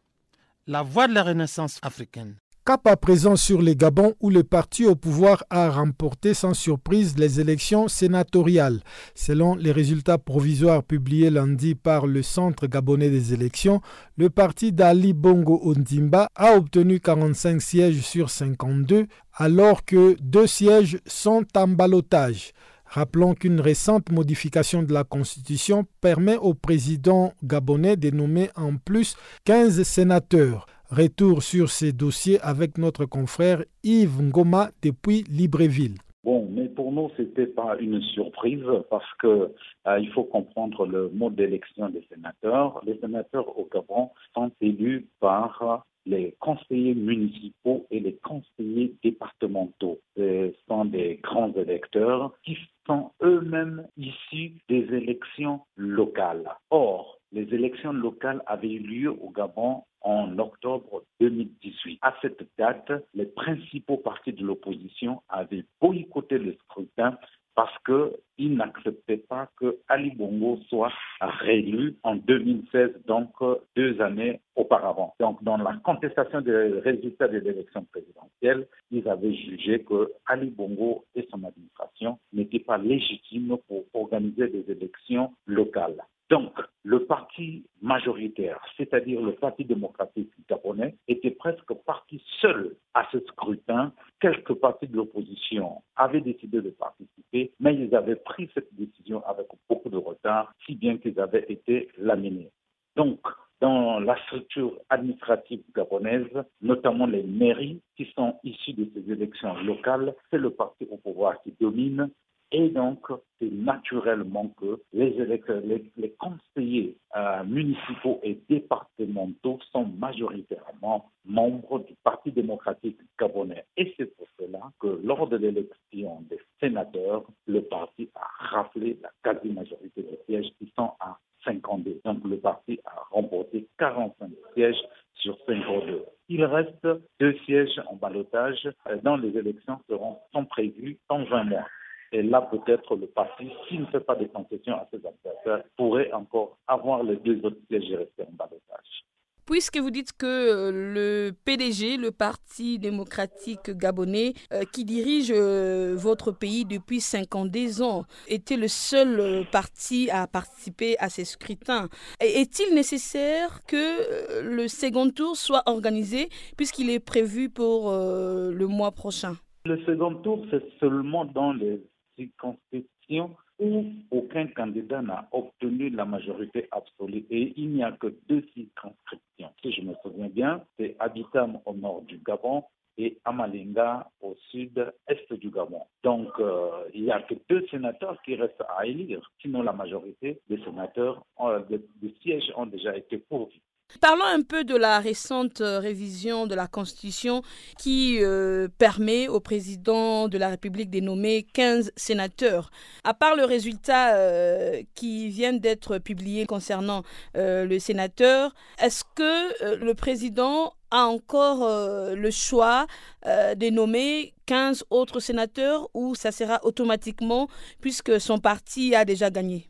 la voix de la renaissance africaine. Cap à présent sur les Gabon où le parti au pouvoir a remporté sans surprise les élections sénatoriales. Selon les résultats provisoires publiés lundi par le Centre gabonais des élections, le parti d'Ali Bongo Ondimba a obtenu 45 sièges sur 52 alors que deux sièges sont en balotage. Rappelons qu'une récente modification de la Constitution permet au président gabonais de nommer en plus 15 sénateurs. Retour sur ces dossiers avec notre confrère Yves Ngoma depuis Libreville. Bon, mais pour nous, c'était pas une surprise parce que euh, il faut comprendre le mode d'élection des sénateurs. Les sénateurs au Gabon sont élus par les conseillers municipaux et les conseillers départementaux. Ce sont des grands électeurs qui sont eux-mêmes issus des élections locales. Or, les élections locales avaient eu lieu au Gabon en octobre 2018. À cette date, les principaux partis de l'opposition avaient boycotté le scrutin parce qu'ils n'acceptaient pas que Ali Bongo soit réélu en 2016, donc deux années auparavant. Donc, dans la contestation des résultats des élections présidentielles, ils avaient jugé que Ali Bongo et son administration n'étaient pas légitimes pour organiser des élections locales. Donc, le parti majoritaire, c'est-à-dire le Parti démocratique gabonais, était presque parti seul à ce scrutin. Quelques partis de l'opposition avaient décidé de participer, mais ils avaient pris cette décision avec beaucoup de retard, si bien qu'ils avaient été laminés. Donc, dans la structure administrative gabonaise, notamment les mairies qui sont issues de ces élections locales, c'est le parti au pouvoir qui domine et donc, c'est naturellement que les, les, conseillers euh, municipaux et départementaux sont majoritairement membres du Parti démocratique gabonais. Et c'est pour cela que lors de l'élection des sénateurs, le parti a rappelé la quasi-majorité des sièges qui sont à 52. Donc le parti a remporté 45 sièges sur 52. Il reste deux sièges en balotage euh, dont les élections seront, sont prévues dans 20 mois. Et là, peut-être le parti, s'il ne fait pas de concessions à ses adversaires, pourrait encore avoir les deux autres sièges et rester en balotage. Puisque vous dites que euh, le PDG, le Parti démocratique gabonais, euh, qui dirige euh, votre pays depuis 52 ans, était le seul parti à participer à ces scrutins, est-il nécessaire que le second tour soit organisé puisqu'il est prévu pour le mois prochain? Le second tour, c'est seulement dans les circonscriptions où aucun candidat n'a obtenu la majorité absolue et il n'y a que deux circonscriptions. Si je me souviens bien, c'est Abitam au nord du Gabon et Amalinga au sud-est du Gabon. Donc, euh, il n'y a que deux sénateurs qui restent à élire. Sinon, la majorité des sénateurs, euh, des sièges ont déjà été pourvus. Parlons un peu de la récente euh, révision de la Constitution qui euh, permet au président de la République de nommer 15 sénateurs. À part le résultat euh, qui vient d'être publié concernant le sénateur, est-ce que le président a encore le choix de nommer 15 autres sénateurs ou ça sera automatiquement puisque son parti a déjà gagné?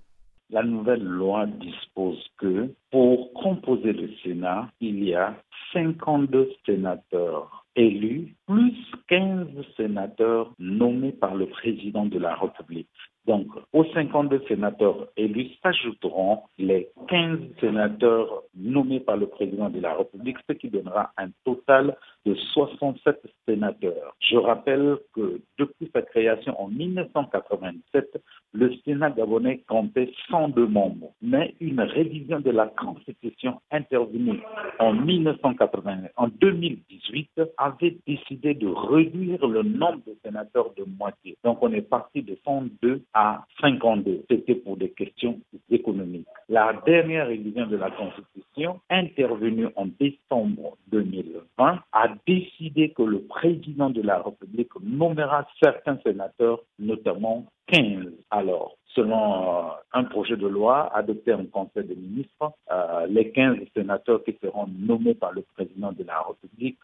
La nouvelle loi dispose que pour composer le Sénat, il y a 52 sénateurs élus plus 15 sénateurs nommés par le président de la République. Donc, aux 52 sénateurs élus s'ajouteront les 15 sénateurs nommés par le président de la République, ce qui donnera un total de 67 sénateurs. Je rappelle que depuis sa création en 1987, le Sénat gabonais comptait 102 membres, mais une révision de la Constitution intervenue en 1980, en 2018, avait décidé de réduire le nombre de sénateurs de moitié. Donc, on est parti de 102 à 52. C'était pour des questions économiques. La dernière révision de la Constitution, intervenue en décembre 2020, a décidé que le président de la République nommera certains sénateurs, notamment 15. Alors, selon euh, un projet de loi adopté en Conseil des ministres, euh, les 15 sénateurs qui seront nommés par le président de la République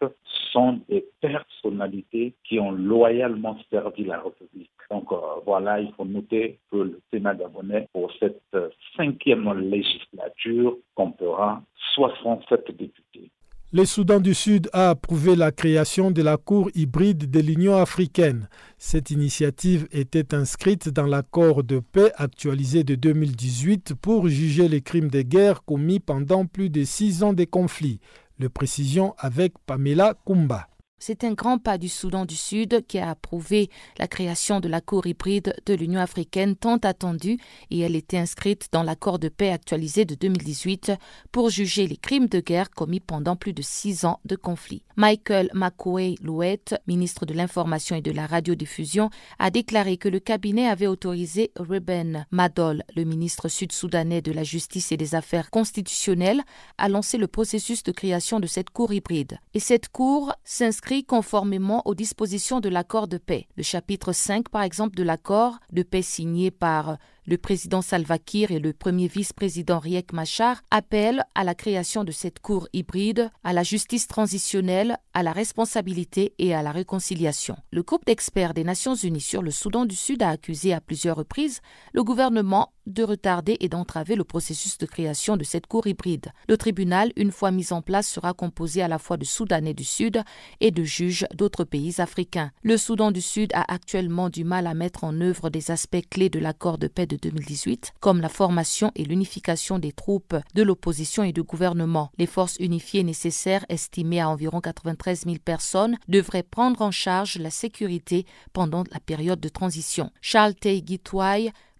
sont des personnalités qui ont loyalement servi la République. Donc euh, voilà, il faut noter que le Sénat gabonais, pour cette cinquième législature, comptera 67 députés. Le Soudan du Sud a approuvé la création de la Cour hybride de l'Union africaine. Cette initiative était inscrite dans l'accord de paix actualisé de 2018 pour juger les crimes de guerre commis pendant plus de six ans de conflits. Le précision avec Pamela Kumba. C'est un grand pas du Soudan du Sud qui a approuvé la création de la Cour hybride de l'Union africaine tant attendue et elle était inscrite dans l'accord de paix actualisé de 2018 pour juger les crimes de guerre commis pendant plus de six ans de conflit. Michael McCoy Louette, ministre de l'Information et de la Radiodiffusion, a déclaré que le cabinet avait autorisé Reuben Madol, le ministre sud-soudanais de la Justice et des Affaires constitutionnelles, à lancer le processus de création de cette Cour hybride. Et cette Cour s'inscrit conformément aux dispositions de l'accord de paix. Le chapitre 5, par exemple, de l'accord de paix signé par le président Salva Kiir et le premier vice-président Riek Machar appellent à la création de cette cour hybride, à la justice transitionnelle, à la responsabilité et à la réconciliation. Le groupe d'experts des Nations Unies sur le Soudan du Sud a accusé à plusieurs reprises le gouvernement de retarder et d'entraver le processus de création de cette cour hybride. Le tribunal, une fois mis en place, sera composé à la fois de Soudanais du Sud et de juges d'autres pays africains. Le Soudan du Sud a actuellement du mal à mettre en œuvre des aspects clés de l'accord de paix de 2018, comme la formation et l'unification des troupes de l'opposition et du gouvernement. Les forces unifiées nécessaires, estimées à environ 93 000 personnes, devraient prendre en charge la sécurité pendant la période de transition. Charles Tay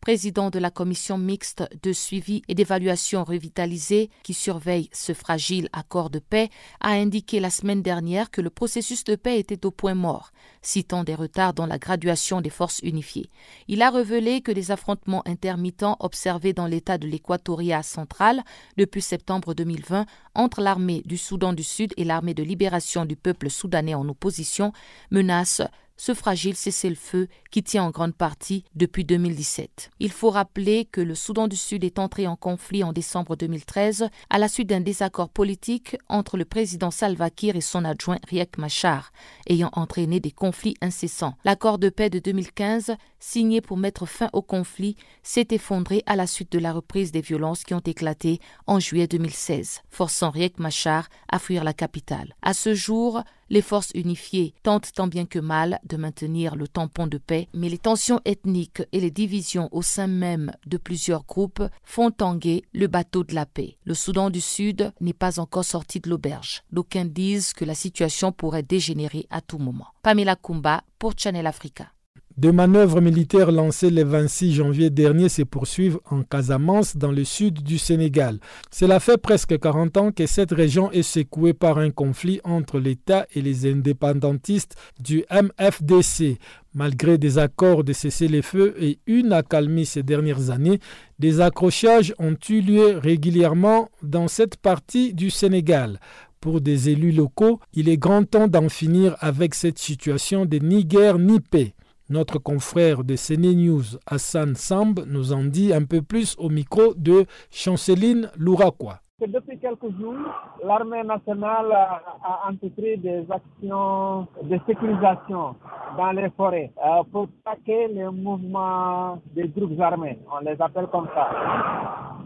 président de la commission mixte de suivi et d'évaluation revitalisée qui surveille ce fragile accord de paix, a indiqué la semaine dernière que le processus de paix était au point mort, citant des retards dans la graduation des forces unifiées. Il a révélé que des affrontements intermittents observés dans l'État de l'Équatoria central depuis septembre 2020 entre l'armée du Soudan du Sud et l'armée de libération du peuple soudanais en opposition menacent ce fragile cessez-le-feu qui tient en grande partie depuis 2017. Il faut rappeler que le Soudan du Sud est entré en conflit en décembre 2013 à la suite d'un désaccord politique entre le président Salva Kiir et son adjoint Riek Machar, ayant entraîné des conflits incessants. L'accord de paix de 2015, signé pour mettre fin au conflit, s'est effondré à la suite de la reprise des violences qui ont éclaté en juillet 2016, forçant Riek Machar à fuir la capitale. À ce jour, les forces unifiées tentent tant bien que mal de maintenir le tampon de paix, mais les tensions ethniques et les divisions au sein même de plusieurs groupes font tanguer le bateau de la paix. Le Soudan du Sud n'est pas encore sorti de l'auberge. D'aucuns disent que la situation pourrait dégénérer à tout moment. Pamela Kumba pour Channel Africa. Des manœuvres militaires lancées le 26 janvier dernier se poursuivent en Casamance, dans le sud du Sénégal. Cela fait presque 40 ans que cette région est secouée par un conflit entre l'État et les indépendantistes du MFDC. Malgré des accords de cessez-les-feux et une accalmie ces dernières années, des accrochages ont eu lieu régulièrement dans cette partie du Sénégal. Pour des élus locaux, il est grand temps d'en finir avec cette situation de ni guerre ni paix. Notre confrère de CNE News, Hassan Samb, nous en dit un peu plus au micro de Chanceline Louraquois depuis quelques jours, l'armée nationale a, entrepris des actions de sécurisation dans les forêts euh, pour traquer les mouvements des groupes armés. On les appelle comme ça.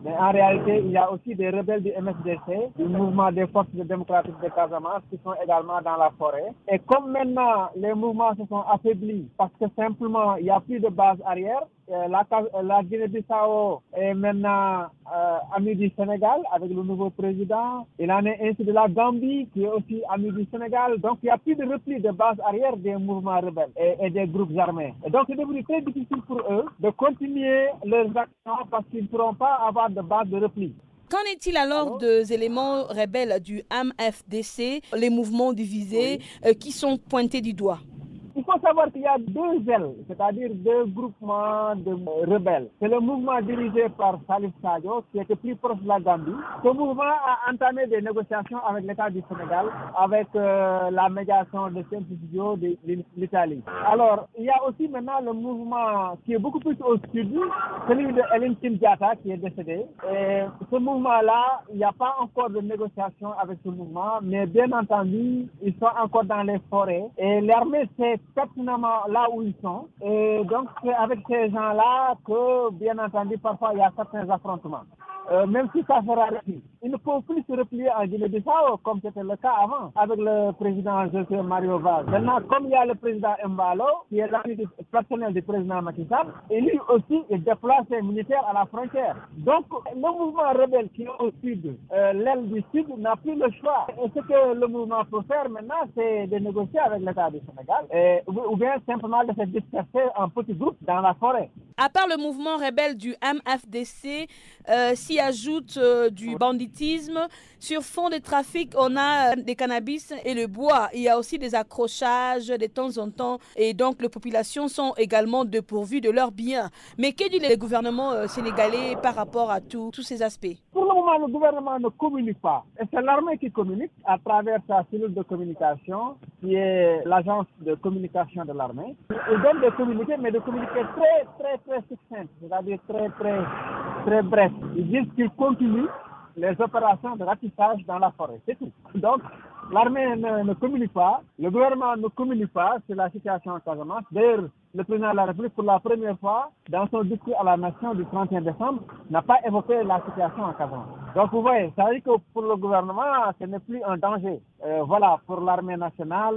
Mais en réalité, il y a aussi des rebelles du MSDC, du mouvement des forces démocratiques de Casamance, qui sont également dans la forêt. Et comme maintenant les mouvements se sont affaiblis parce que simplement il n'y a plus de base arrière, la, la Guinée-Bissau est maintenant euh, amie du Sénégal avec le nouveau président. Il en est ainsi de la Gambie qui est aussi amie du Sénégal. Donc il n'y a plus de repli de base arrière des mouvements rebelles et, des groupes armés. Et donc c'est devenu très difficile pour eux de continuer leurs actions parce qu'ils ne pourront pas avoir de base de repli. Qu'en est-il alors des éléments rebelles du AMFDC, les mouvements divisés euh, qui sont pointés du doigt? Il faut savoir qu'il y a deux ailes, c'est-à-dire deux groupements de rebelles. C'est le mouvement dirigé par Salif Sadio, qui était plus proche de la Gambie. Ce mouvement a entamé des négociations avec l'État du Sénégal, avec euh, la médiation de saint de l'Italie. Alors, il y a aussi maintenant le mouvement qui est beaucoup plus au sud, celui de Eline Diata, qui est décédé. Et ce mouvement-là, il n'y a pas encore de négociation avec ce mouvement, mais bien entendu, ils sont encore dans les forêts. Et l'armée s'est pertinemment là où ils sont. Et donc, c'est avec ces gens-là que, bien entendu, parfois, il y a certains affrontements. Euh, même si ça sera rapide. Ils ne peuvent plus se replier en Guinée-Bissau comme c'était le cas avant avec le président José Mario Vaz. Maintenant, comme il y a le président Mbalo, qui est l'ami personnel du président Macky Sall, et lui aussi, il déplace ses militaires à la frontière. Donc, le mouvement rebelle qui est au sud, euh, l'aile du sud, n'a plus le choix. Et ce que le mouvement peut faire maintenant, c'est de négocier avec l'État du Sénégal, et, ou bien simplement de se disperser en petits groupes dans la forêt. À part le mouvement rebelle du MFDC, euh, s'y ajoute euh, du banditisme. Sur fond de trafic, on a euh, des cannabis et le bois. Il y a aussi des accrochages de temps en temps. Et donc, les populations sont également dépourvues de leurs biens. Mais que dit le gouvernement sénégalais par rapport à tous ces aspects? Pour le moment, le gouvernement ne communique pas. Et c'est l'armée qui communique à travers sa cellule de communication, qui est l'agence de communication de l'armée. Ils donne de communiquer, mais de communiquer très, très, très succinct, c'est-à-dire très, très, très bref. Ils disent qu'ils continuent les opérations de ratissage dans la forêt. C'est tout. Donc, L'armée ne, communique pas, le gouvernement ne communique pas sur la situation en Casamance. D'ailleurs, le président de la République, pour la première fois, dans son discours à la nation du 31 décembre, n'a pas évoqué la situation en Casamance. Donc vous voyez, ça veut dire que pour le gouvernement, ce n'est plus un danger. Euh, voilà, pour l'armée nationale,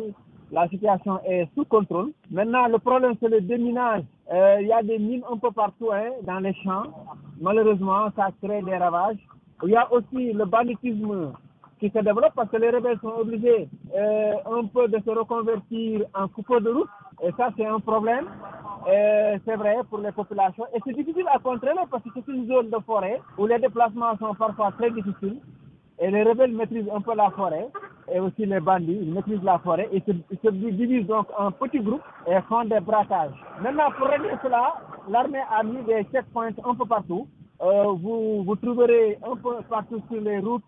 la situation est sous contrôle. Maintenant, le problème, c'est le déminage. Euh, il y a des mines un peu partout hein, dans les champs. Malheureusement, ça crée des ravages. Il y a aussi le banditisme qui se développe parce que les rebelles sont obligés euh, un peu de se reconvertir en coupeurs de route. Et ça, c'est un problème. C'est vrai pour les populations. Et c'est difficile à contrôler parce que c'est une zone de forêt où les déplacements sont parfois très difficiles. Et les rebelles maîtrisent un peu la forêt et aussi les bandits, ils maîtrisent la forêt. Ils se, divisent donc en petits groupes et font des braquages. Maintenant, pour régler cela, l'armée a mis des checkpoints un peu partout. Euh, vous, vous trouverez un peu partout sur les routes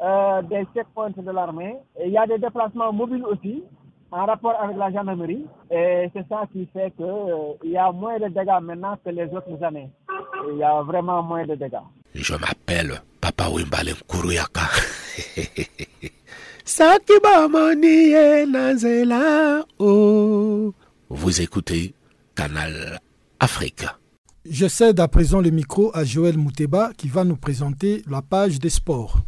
euh, des checkpoints de l'armée. Il y a des déplacements mobiles aussi en rapport avec la gendarmerie. Et c'est ça qui fait qu'il euh, y a moins de dégâts maintenant que les autres années. Il y a vraiment moins de dégâts. Je m'appelle Papa Wimbalen Kuruyaka. Sakiba Nazela. Oh. Vous écoutez Canal Afrique. Je cède à présent le micro à Joël Mouteba qui va nous présenter la page des sports.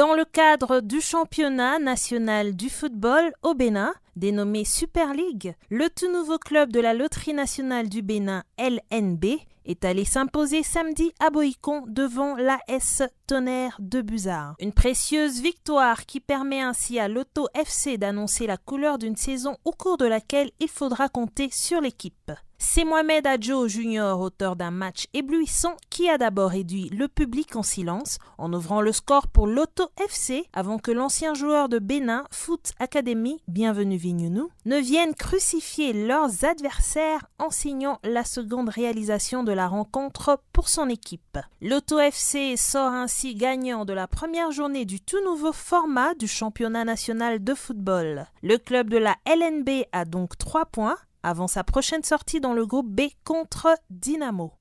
Dans le cadre du championnat national du football au Bénin, dénommé Super League, le tout nouveau club de la Loterie nationale du Bénin, LNB, est allé s'imposer samedi à Boïcon devant l'AS Tonnerre de Buzard. Une précieuse victoire qui permet ainsi à l'Auto FC d'annoncer la couleur d'une saison au cours de laquelle il faudra compter sur l'équipe. C'est Mohamed Adjo Junior, auteur d'un match éblouissant, qui a d'abord réduit le public en silence en ouvrant le score pour l'Auto FC avant que l'ancien joueur de Bénin Foot Academy, bienvenue Vignenou, ne vienne crucifier leurs adversaires en signant la seconde réalisation de la rencontre pour son équipe. L'Auto FC sort ainsi gagnant de la première journée du tout nouveau format du championnat national de football. Le club de la LNB a donc 3 points avant sa prochaine sortie dans le groupe B contre Dynamo.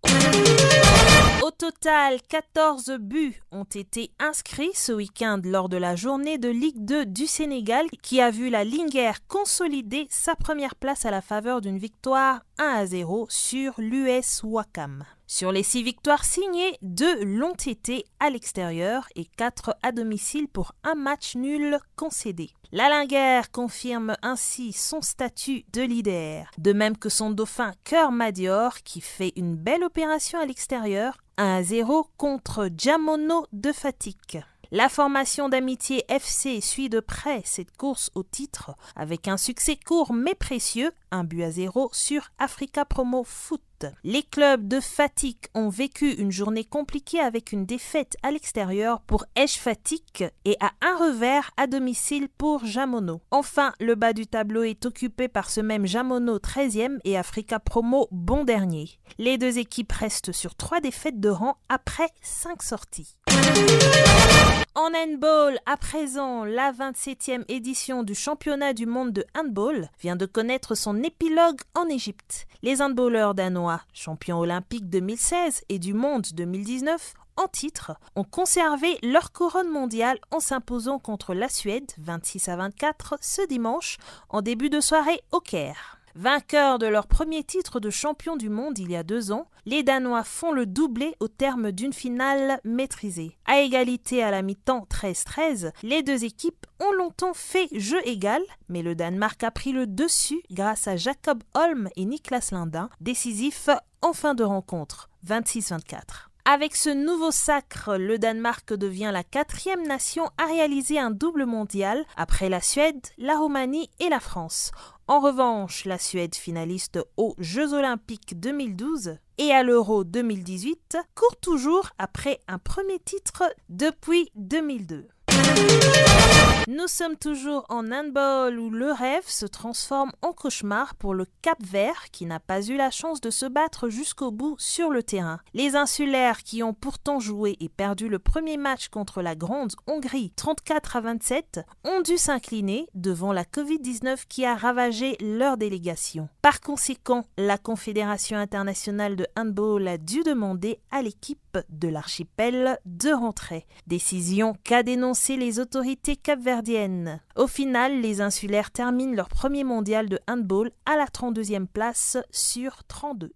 Au total, 14 buts ont été inscrits ce week-end lors de la journée de Ligue 2 du Sénégal qui a vu la Linguère consolider sa première place à la faveur d'une victoire 1 à 0 sur l'US Wakam. Sur les six victoires signées, deux l'ont été à l'extérieur et quatre à domicile pour un match nul concédé. La Linguère confirme ainsi son statut de leader, de même que son dauphin Cœur Madior qui fait une belle opération à l'extérieur, 1 à 0 contre Jamono de Fatik. La formation d'amitié FC suit de près cette course au titre avec un succès court mais précieux, un but à zéro sur Africa Promo Foot. Les clubs de Fatik ont vécu une journée compliquée avec une défaite à l'extérieur pour Esh Fatik et à un revers à domicile pour Jamono. Enfin, le bas du tableau est occupé par ce même Jamono 13e et Africa Promo bon dernier. Les deux équipes restent sur trois défaites de rang après cinq sorties. En handball, à présent, la 27e édition du championnat du monde de handball vient de connaître son épilogue en Égypte. Les handballeurs danois, champions olympiques 2016 et du monde 2019, en titre, ont conservé leur couronne mondiale en s'imposant contre la Suède 26 à 24 ce dimanche en début de soirée au Caire. Vainqueurs de leur premier titre de champion du monde il y a deux ans, les Danois font le doublé au terme d'une finale maîtrisée. À égalité à la mi-temps 13-13, les deux équipes ont longtemps fait jeu égal, mais le Danemark a pris le dessus grâce à Jacob Holm et Niklas Lindin, décisifs en fin de rencontre, 26-24. Avec ce nouveau sacre, le Danemark devient la quatrième nation à réaliser un double mondial après la Suède, la Roumanie et la France. En revanche, la Suède, finaliste aux Jeux olympiques 2012 et à l'Euro 2018, court toujours après un premier titre depuis 2002. Nous sommes toujours en handball où le rêve se transforme en cauchemar pour le Cap Vert qui n'a pas eu la chance de se battre jusqu'au bout sur le terrain. Les insulaires qui ont pourtant joué et perdu le premier match contre la Grande Hongrie 34 à 27 ont dû s'incliner devant la Covid-19 qui a ravagé leur délégation. Par conséquent, la Confédération internationale de handball a dû demander à l'équipe de l'archipel de rentrer. Décision qu'a dénoncé les autorités capverdiennes. Au final, les insulaires terminent leur premier mondial de handball à la 32e place sur 32.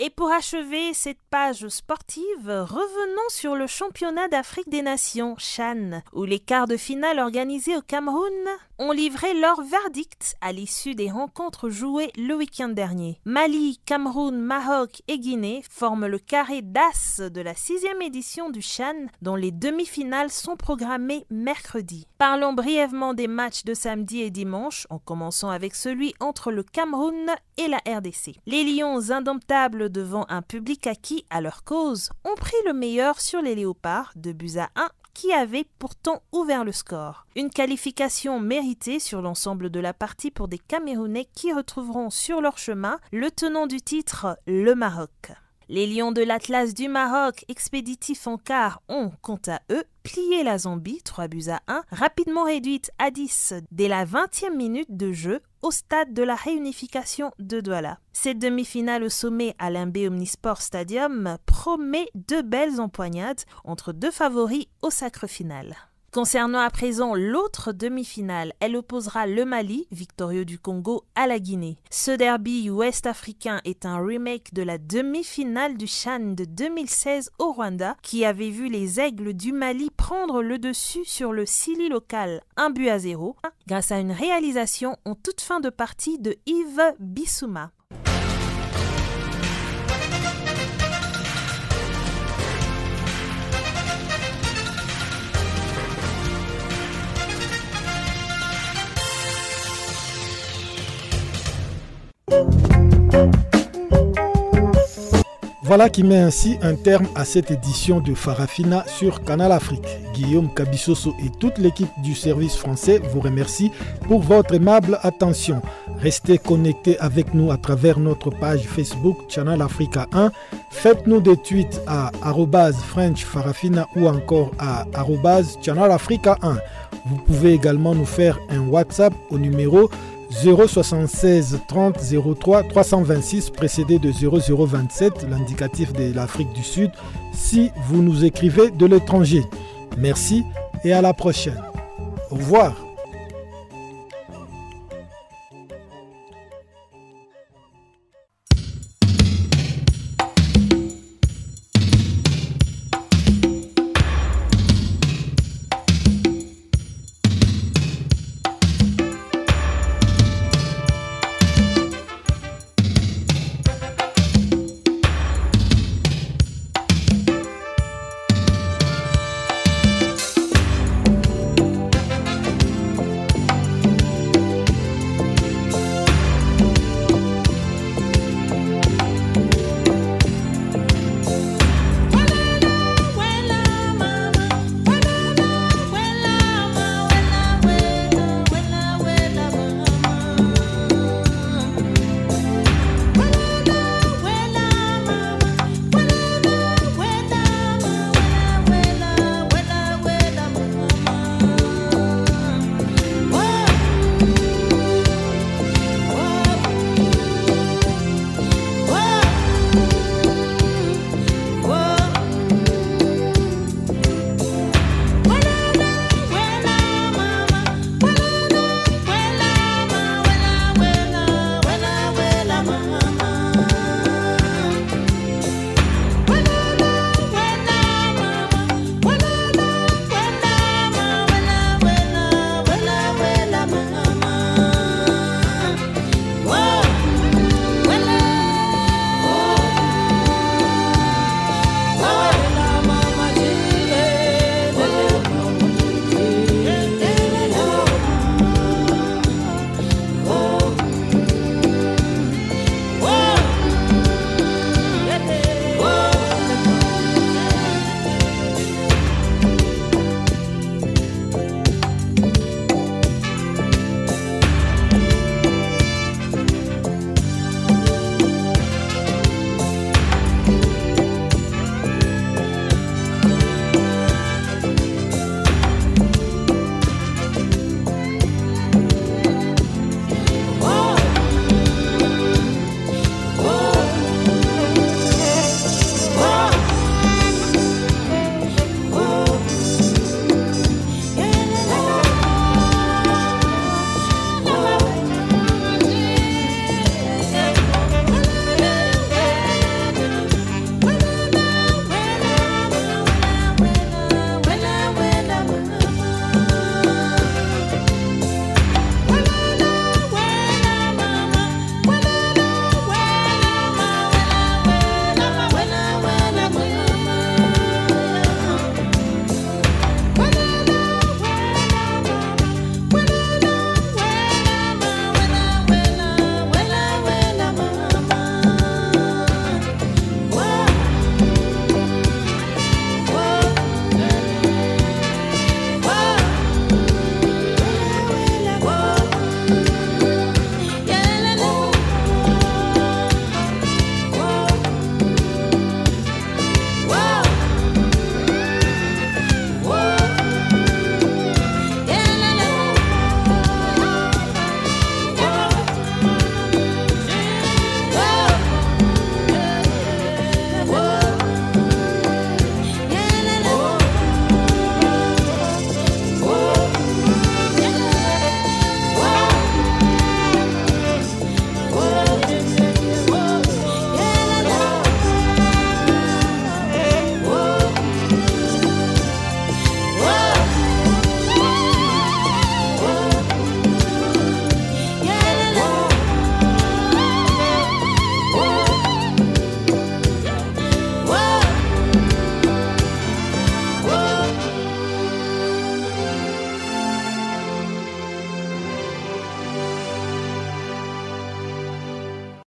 Et pour achever cette page sportive, revenons sur le championnat d'Afrique des Nations, Chan, où les quarts de finale organisés au Cameroun ont livré leur verdict à l'issue des rencontres jouées le week-end dernier. Mali, Cameroun, Maroc et Guinée forment le carré d'as de la sixième édition du Chan, dont les demi-finales sont programmées mercredi. Parlons brièvement des matchs de samedi et dimanche, en commençant avec celui entre le Cameroun et la RDC. Les Lions indomptables devant un public acquis à leur cause ont pris le meilleur sur les Léopards, de buts à 1 qui avait pourtant ouvert le score. Une qualification méritée sur l'ensemble de la partie pour des Camerounais qui retrouveront sur leur chemin le tenant du titre, le Maroc. Les Lions de l'Atlas du Maroc, expéditifs en quart, ont, quant à eux, plié la Zambie, 3 buts à 1, rapidement réduite à 10 dès la 20e minute de jeu au stade de la réunification de Douala. Cette demi-finale au sommet à l'Imbé Omnisport Stadium promet deux belles empoignades entre deux favoris au sacre final. Concernant à présent l'autre demi-finale, elle opposera le Mali, victorieux du Congo, à la Guinée. Ce derby ouest-africain est un remake de la demi-finale du Chan de 2016 au Rwanda, qui avait vu les aigles du Mali prendre le dessus sur le Sili local, un but à zéro, grâce à une réalisation en toute fin de partie de Yves Bissouma. Voilà qui met ainsi un terme à cette édition de Farafina sur Canal Afrique. Guillaume Cabissoso et toute l'équipe du service français vous remercient pour votre aimable attention. Restez connectés avec nous à travers notre page Facebook Channel Africa 1. Faites-nous des tweets à French Farafina ou encore à Channel Africa 1. Vous pouvez également nous faire un WhatsApp au numéro 076 30 03 326 précédé de 0027, l'indicatif de l'Afrique du Sud, si vous nous écrivez de l'étranger. Merci et à la prochaine. Au revoir.